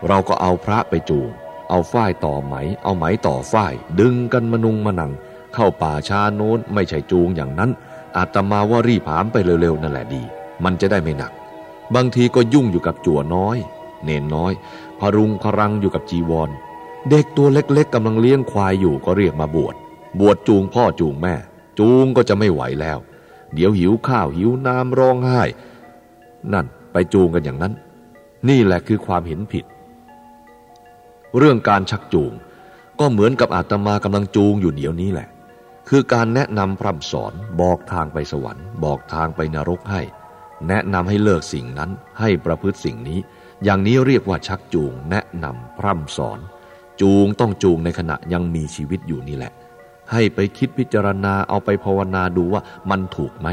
Speaker 2: เราก็เอาพระไปจูง เอาฝ้ายต่อไหม เอาไหมต่อฝ้าย ดึงกันมนุงมนัง เข้าป่าชาโน้นไม่ใช่จูงอย่างนั้น อาตมาว่ารีผามไปเร็วๆนั่นแหละดี มันจะได้ไม่หนัก บางทีก็ยุ่งอยู่กับจั่วน้อย เนนน้อย พรุงพรังอยู่กับจีวร เด็กตัวเล็กๆกำลังเลี้ยงควายอยู่ก็เรียกมาบวช บวชจูงพ่อจูงแม่ จูงก็จะไม่ไหวแล้ว เดี๋ยวหิวข้าวหิวน้ำร้องไห้ นั่นไปจูงกันอย่างนั้น นี่แหละคือความเห็นผิด เรื่องการชักจูง ก็เหมือนกับอาตมากำลังจูงอยู่เดี๋ยวนี้แหละ คือการแนะนำพร่ำสอนบอกทางไปสวรรค์ บอกทางไปนรกให้ แนะนำให้เลิกสิ่งนั้นให้ประพฤติสิ่งนี้ อย่างนี้เรียกว่าชักจูง แนะนำพร่ำสอน จูงต้องจูงในขณะยังมีชีวิตอยู่นี่แหละ ให้ไปคิดพิจารณาเอาไปภาวนาดูว่ามันถูกไหม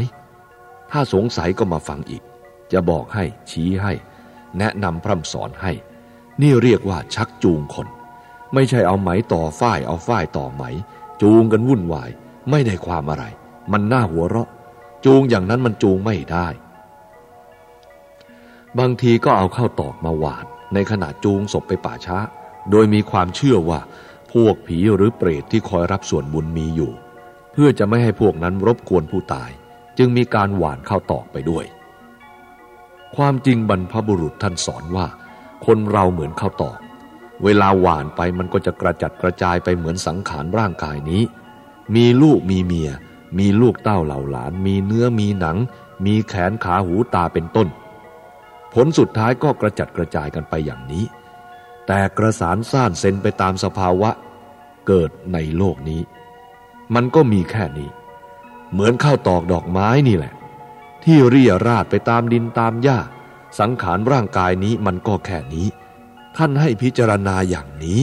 Speaker 2: ถ้าสงสัยก็มาฟังอีก จะบอกให้ชี้ให้ แนะนำพร่ำสอนให้ นี่เรียกว่าชักจูงคน ไม่ใช่เอาไหมต่อฝ้ายเอาฝ้ายต่อไหม จูงกันวุ่นวาย ไม่ได้ความอะไร มันน่าหัวเราะ จูงอย่างนั้นมันจูงไม่ได้ บางทีก็เอาเข้าตอกมาหวาน ในขณะจูงศพไปป่าช้า โดยมีความเชื่อว่า พวกผีหรือเปรตที่คอยรับส่วนบุญมีอยู่ เพื่อจะไม่ให้พวกนั้นรบกวนผู้ตาย จึงมีการหวานข้าวตอกไปด้วย ความจริงบรรพบุรุษท่านสอนว่า คนเราเหมือนข้าวตอก เวลาหวานไปมันก็จะกระจัดกระจายไปเหมือนสังขารร่างกายนี้ มีลูกมีเมีย มีลูกเต้าเหล่าหลาน มีเนื้อมีหนัง มีแขนขาหูตาเป็นต้น ผลสุดท้ายก็กระจัดกระจายกันไปอย่างนี้ แต่กระสานซ่านเซนไปตามสภาวะ เกิดในโลกนี้ มันก็มีแค่นี้ เหมือนข้าวตอกดอกไม้นี่แหละ ที่เรียราดไปตามดินตามหญ้า สังขารร่างกายนี้มันก็แค่นี้ ท่านให้พิจารณาอย่างนี้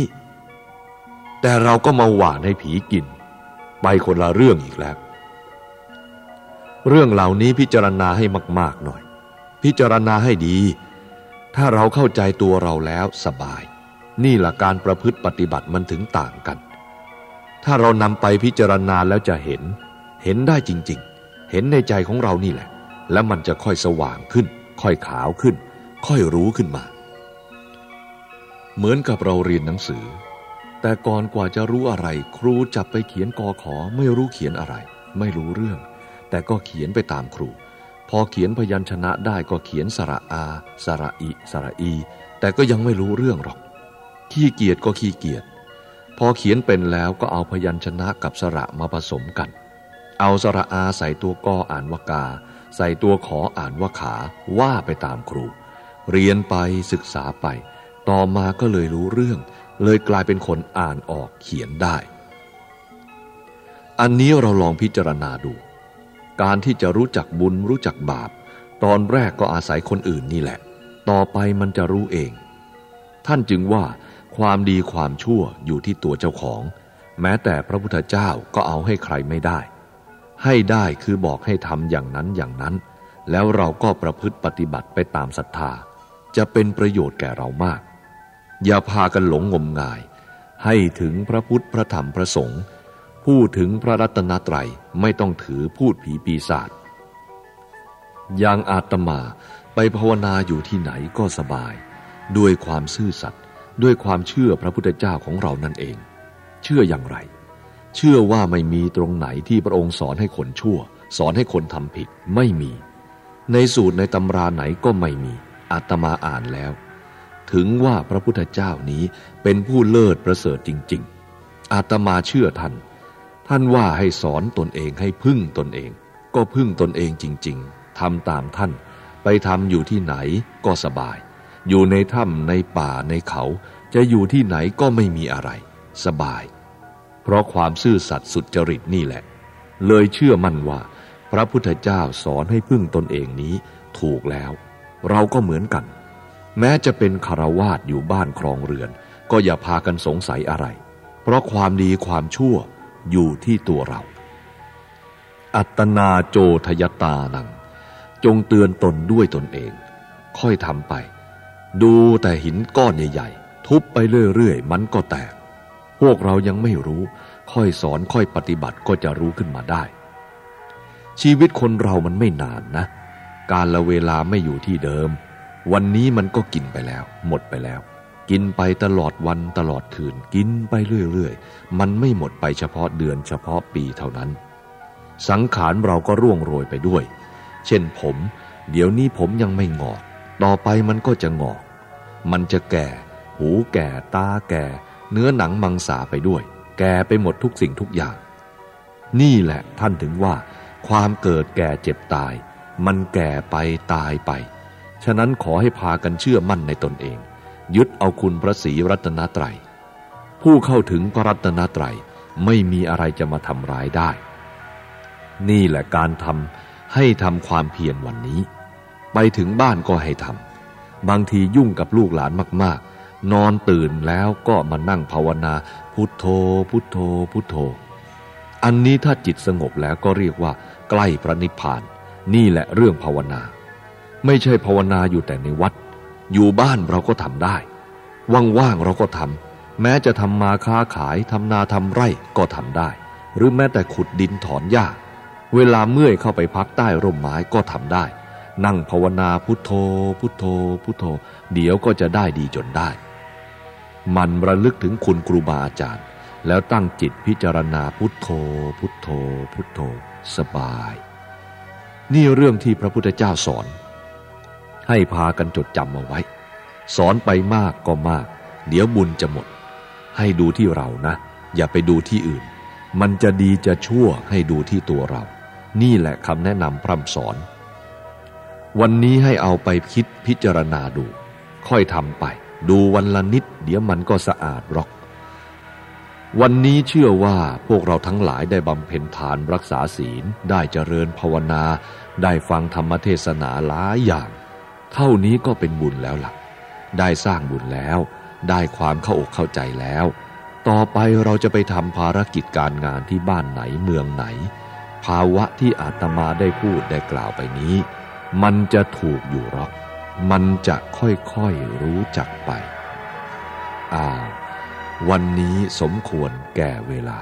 Speaker 2: แต่เราก็มาหวานให้ผีกิน ไปคนละเรื่องอีกแล้ว เรื่องเหล่านี้พิจารณาให้มาก ๆหน่อย พิจารณาให้ดี ถ้าเราเข้าใจตัวเราแล้วสบาย นี่แหละการประพฤติปฏิบัติมันถึงต่างกัน ถ้าเรานำไปพิจารณาแล้วจะเห็น เห็นได้จริง ๆ เห็นในใจของเรานี่แหละ แล้วมันจะค่อยสว่างขึ้น ค่อยขาวขึ้น ค่อยรู้ขึ้นมา เหมือนกับเราเรียนหนังสือ แต่ก่อนกว่าจะรู้อะไร ครูจับไปเขียนกอขอไม่รู้เขียนอะไร ไม่รู้เรื่อง แต่ก็เขียนไปตามครู พอเขียนพยัญชนะได้ก็เขียนสระอา สระอิ สระอี แต่ก็ยังไม่รู้เรื่องหรอก ขี้เกียจก็ขี้เกียจ พอเขียนเป็นแล้วก็เอาพยัญชนะกับสระมาผสมกัน เอาสระอาใส่ตัวกออ่านว่ากา ใส่ตัวขออ่านว่าขา ว่าไปตามครู เรียนไปศึกษาไป ต่อมาก็เลยรู้เรื่อง เลยกลายเป็นคนอ่านออกเขียนได้ อันนี้เราลองพิจารณาดู การที่จะรู้จักบุญรู้จักบาป ตอนแรกก็อาศัยคนอื่นนี่แหละ ต่อไปมันจะรู้เอง ท่านจึงว่าความดีความชั่วอยู่ที่ตัวเจ้าของ แม้แต่พระพุทธเจ้าก็เอาให้ใครไม่ได้ ให้ได้คือบอกให้ทำอย่างนั้นอย่างนั้น แล้วเราก็ประพฤติปฏิบัติไปตามศรัทธา จะเป็นประโยชน์แก่เรามาก อย่าพากันหลงงมงาย ให้ถึงพระพุทธพระธรรมพระสงฆ์ พูดถึงพระรัตนตรัยไม่ต้องถือพูดผีปีศาจอย่างอาตมาไปภาวนาอยู่ที่ไหนก็สบาย ด้วยความซื่อสัตย์ด้วยความเชื่อพระพุทธเจ้าของเรานั่นเอง เชื่ออย่างไร เชื่อว่าไม่มีตรงไหนที่พระองค์สอนให้คนชั่ว สอนให้คนทำผิดไม่มี ในสูตรในตำราไหนก็ไม่มีอาตมาอ่านแล้ว ถึงว่าพระพุทธเจ้านี้เป็นผู้เลิศประเสริฐจริง ๆอาตมาเชื่อท่าน ท่านว่าให้สอนตนเองให้พึ่งตนเอง ก็พึ่งตนเองจริง ๆทำตามท่าน ไปทำอยู่ที่ไหนก็สบาย อยู่ในถ้ำในป่าในเขา จะอยู่ที่ไหนก็ไม่มีอะไร สบาย เพราะความซื่อสัตย์สุจริตนี่แหละ เลยเชื่อมั่นว่า พระพุทธเจ้าสอนให้พึ่งตนเองนี้ถูกแล้ว เราก็เหมือนกัน แม้จะเป็นคารวาสอยู่บ้านครองเรือน ก็อย่าพากันสงสัยอะไร เพราะความดีความชั่ว อยู่ที่ตัวเรา อัตนาโจทยตานัง จงเตือนตนด้วยตนเอง ค่อยทำไป ดูแต่หินก้อนใหญ่ๆ ทุบไปเรื่อยๆ มันก็แตก พวกเรายังไม่รู้ ค่อยสอนค่อยปฏิบัติก็จะรู้ขึ้นมาได้ ชีวิตคนเรามันไม่นานนะ การละเวลาไม่อยู่ที่เดิม วันนี้มันก็กินไปแล้ว หมดไปแล้ว กินไปตลอดวันตลอดคืน กินไปเรื่อยๆ มันไม่หมดไปเฉพาะเดือนเฉพาะปีเท่านั้น สังขารเราก็ร่วงโรยไปด้วย เช่นผม เดี๋ยวนี้ผมยังไม่งอก ต่อไปมันก็จะงอก มันจะแก่ หูแก่ตาแก่ เนื้อหนังมังสาไปด้วย แก่ไปหมดทุกสิ่งทุกอย่าง นี่แหละท่านถึงว่า ความเกิดแก่เจ็บตาย มันแก่ไปตายไป ฉะนั้นขอให้พากันเชื่อมั่นในตนเอง ยึดเอาคุณพระศรีรัตนตรัย ผู้เข้าถึงพระรัตนตรัยไม่มีอะไรจะมาทำร้ายได้ นี่แหละการทำให้ทำความเพียรวันนี้ ไปถึงบ้านก็ให้ทำบางทียุ่งกับลูกหลานมาก ๆ นอนตื่นแล้วก็มานั่งภาวนาพุทโธ พุทโธ พุทโธ อันนี้ถ้าจิตสงบแล้วก็เรียกว่า ใกล้พระนิพพาน นี่แหละเรื่องภาวนา ไม่ใช่ภาวนาอยู่แต่ในวัด อยู่บ้านเราก็ทำได้ ว่างๆเราก็ทำแม้จะทำมาค้าขายทำนาทำไร่ก็ทำได้ หรือแม้แต่ขุดดินถอนหญ้า เวลาเมื่อยเข้าไปพักใต้ร่มไม้ก็ทำได้ นั่งภาวนาพุทโธ พุทโธ พุทโธ เดี๋ยวก็จะได้ดีจนได้ มันระลึกถึงคุณครูบาอาจารย์ แล้วตั้งจิตพิจารณาพุทโธ พุทโธ พุทโธ สบาย นี่เรื่องที่พระพุทธเจ้าสอน ให้พากันจดจำเอาไว้ สอนไปมากก็มาก เดี๋ยวบุญจะหมด ให้ดูที่เรานะ อย่าไปดูที่อื่น มันจะดีจะชั่วให้ดูที่ตัวเรา นี่แหละคำแนะนำพร่ำสอน วันนี้ให้เอาไปคิดพิจารณาดู ค่อยทำไป ดูวันละนิด เดี๋ยวมันก็สะอาดหรอกวันนี้เชื่อว่าพวกเราทั้งหลายได้บำเพ็ญทานรักษาศีล ได้เจริญภาวนา ได้ฟังธรรมเทศนาหลายอย่าง เท่านี้ก็เป็นบุญแล้วล่ะ ได้สร้างบุญแล้ว ได้ความเข้าอกเข้าใจแล้ว ต่อไปเราจะไปทำภารกิจการงานที่บ้านไหนเมืองไหน ภาวะที่อาตมาได้พูดได้กล่าวไปนี้ มันจะถูกอยู่หรอก มันจะค่อยๆรู้จักไป อ้าว วันนี้สมควรแก่เวลา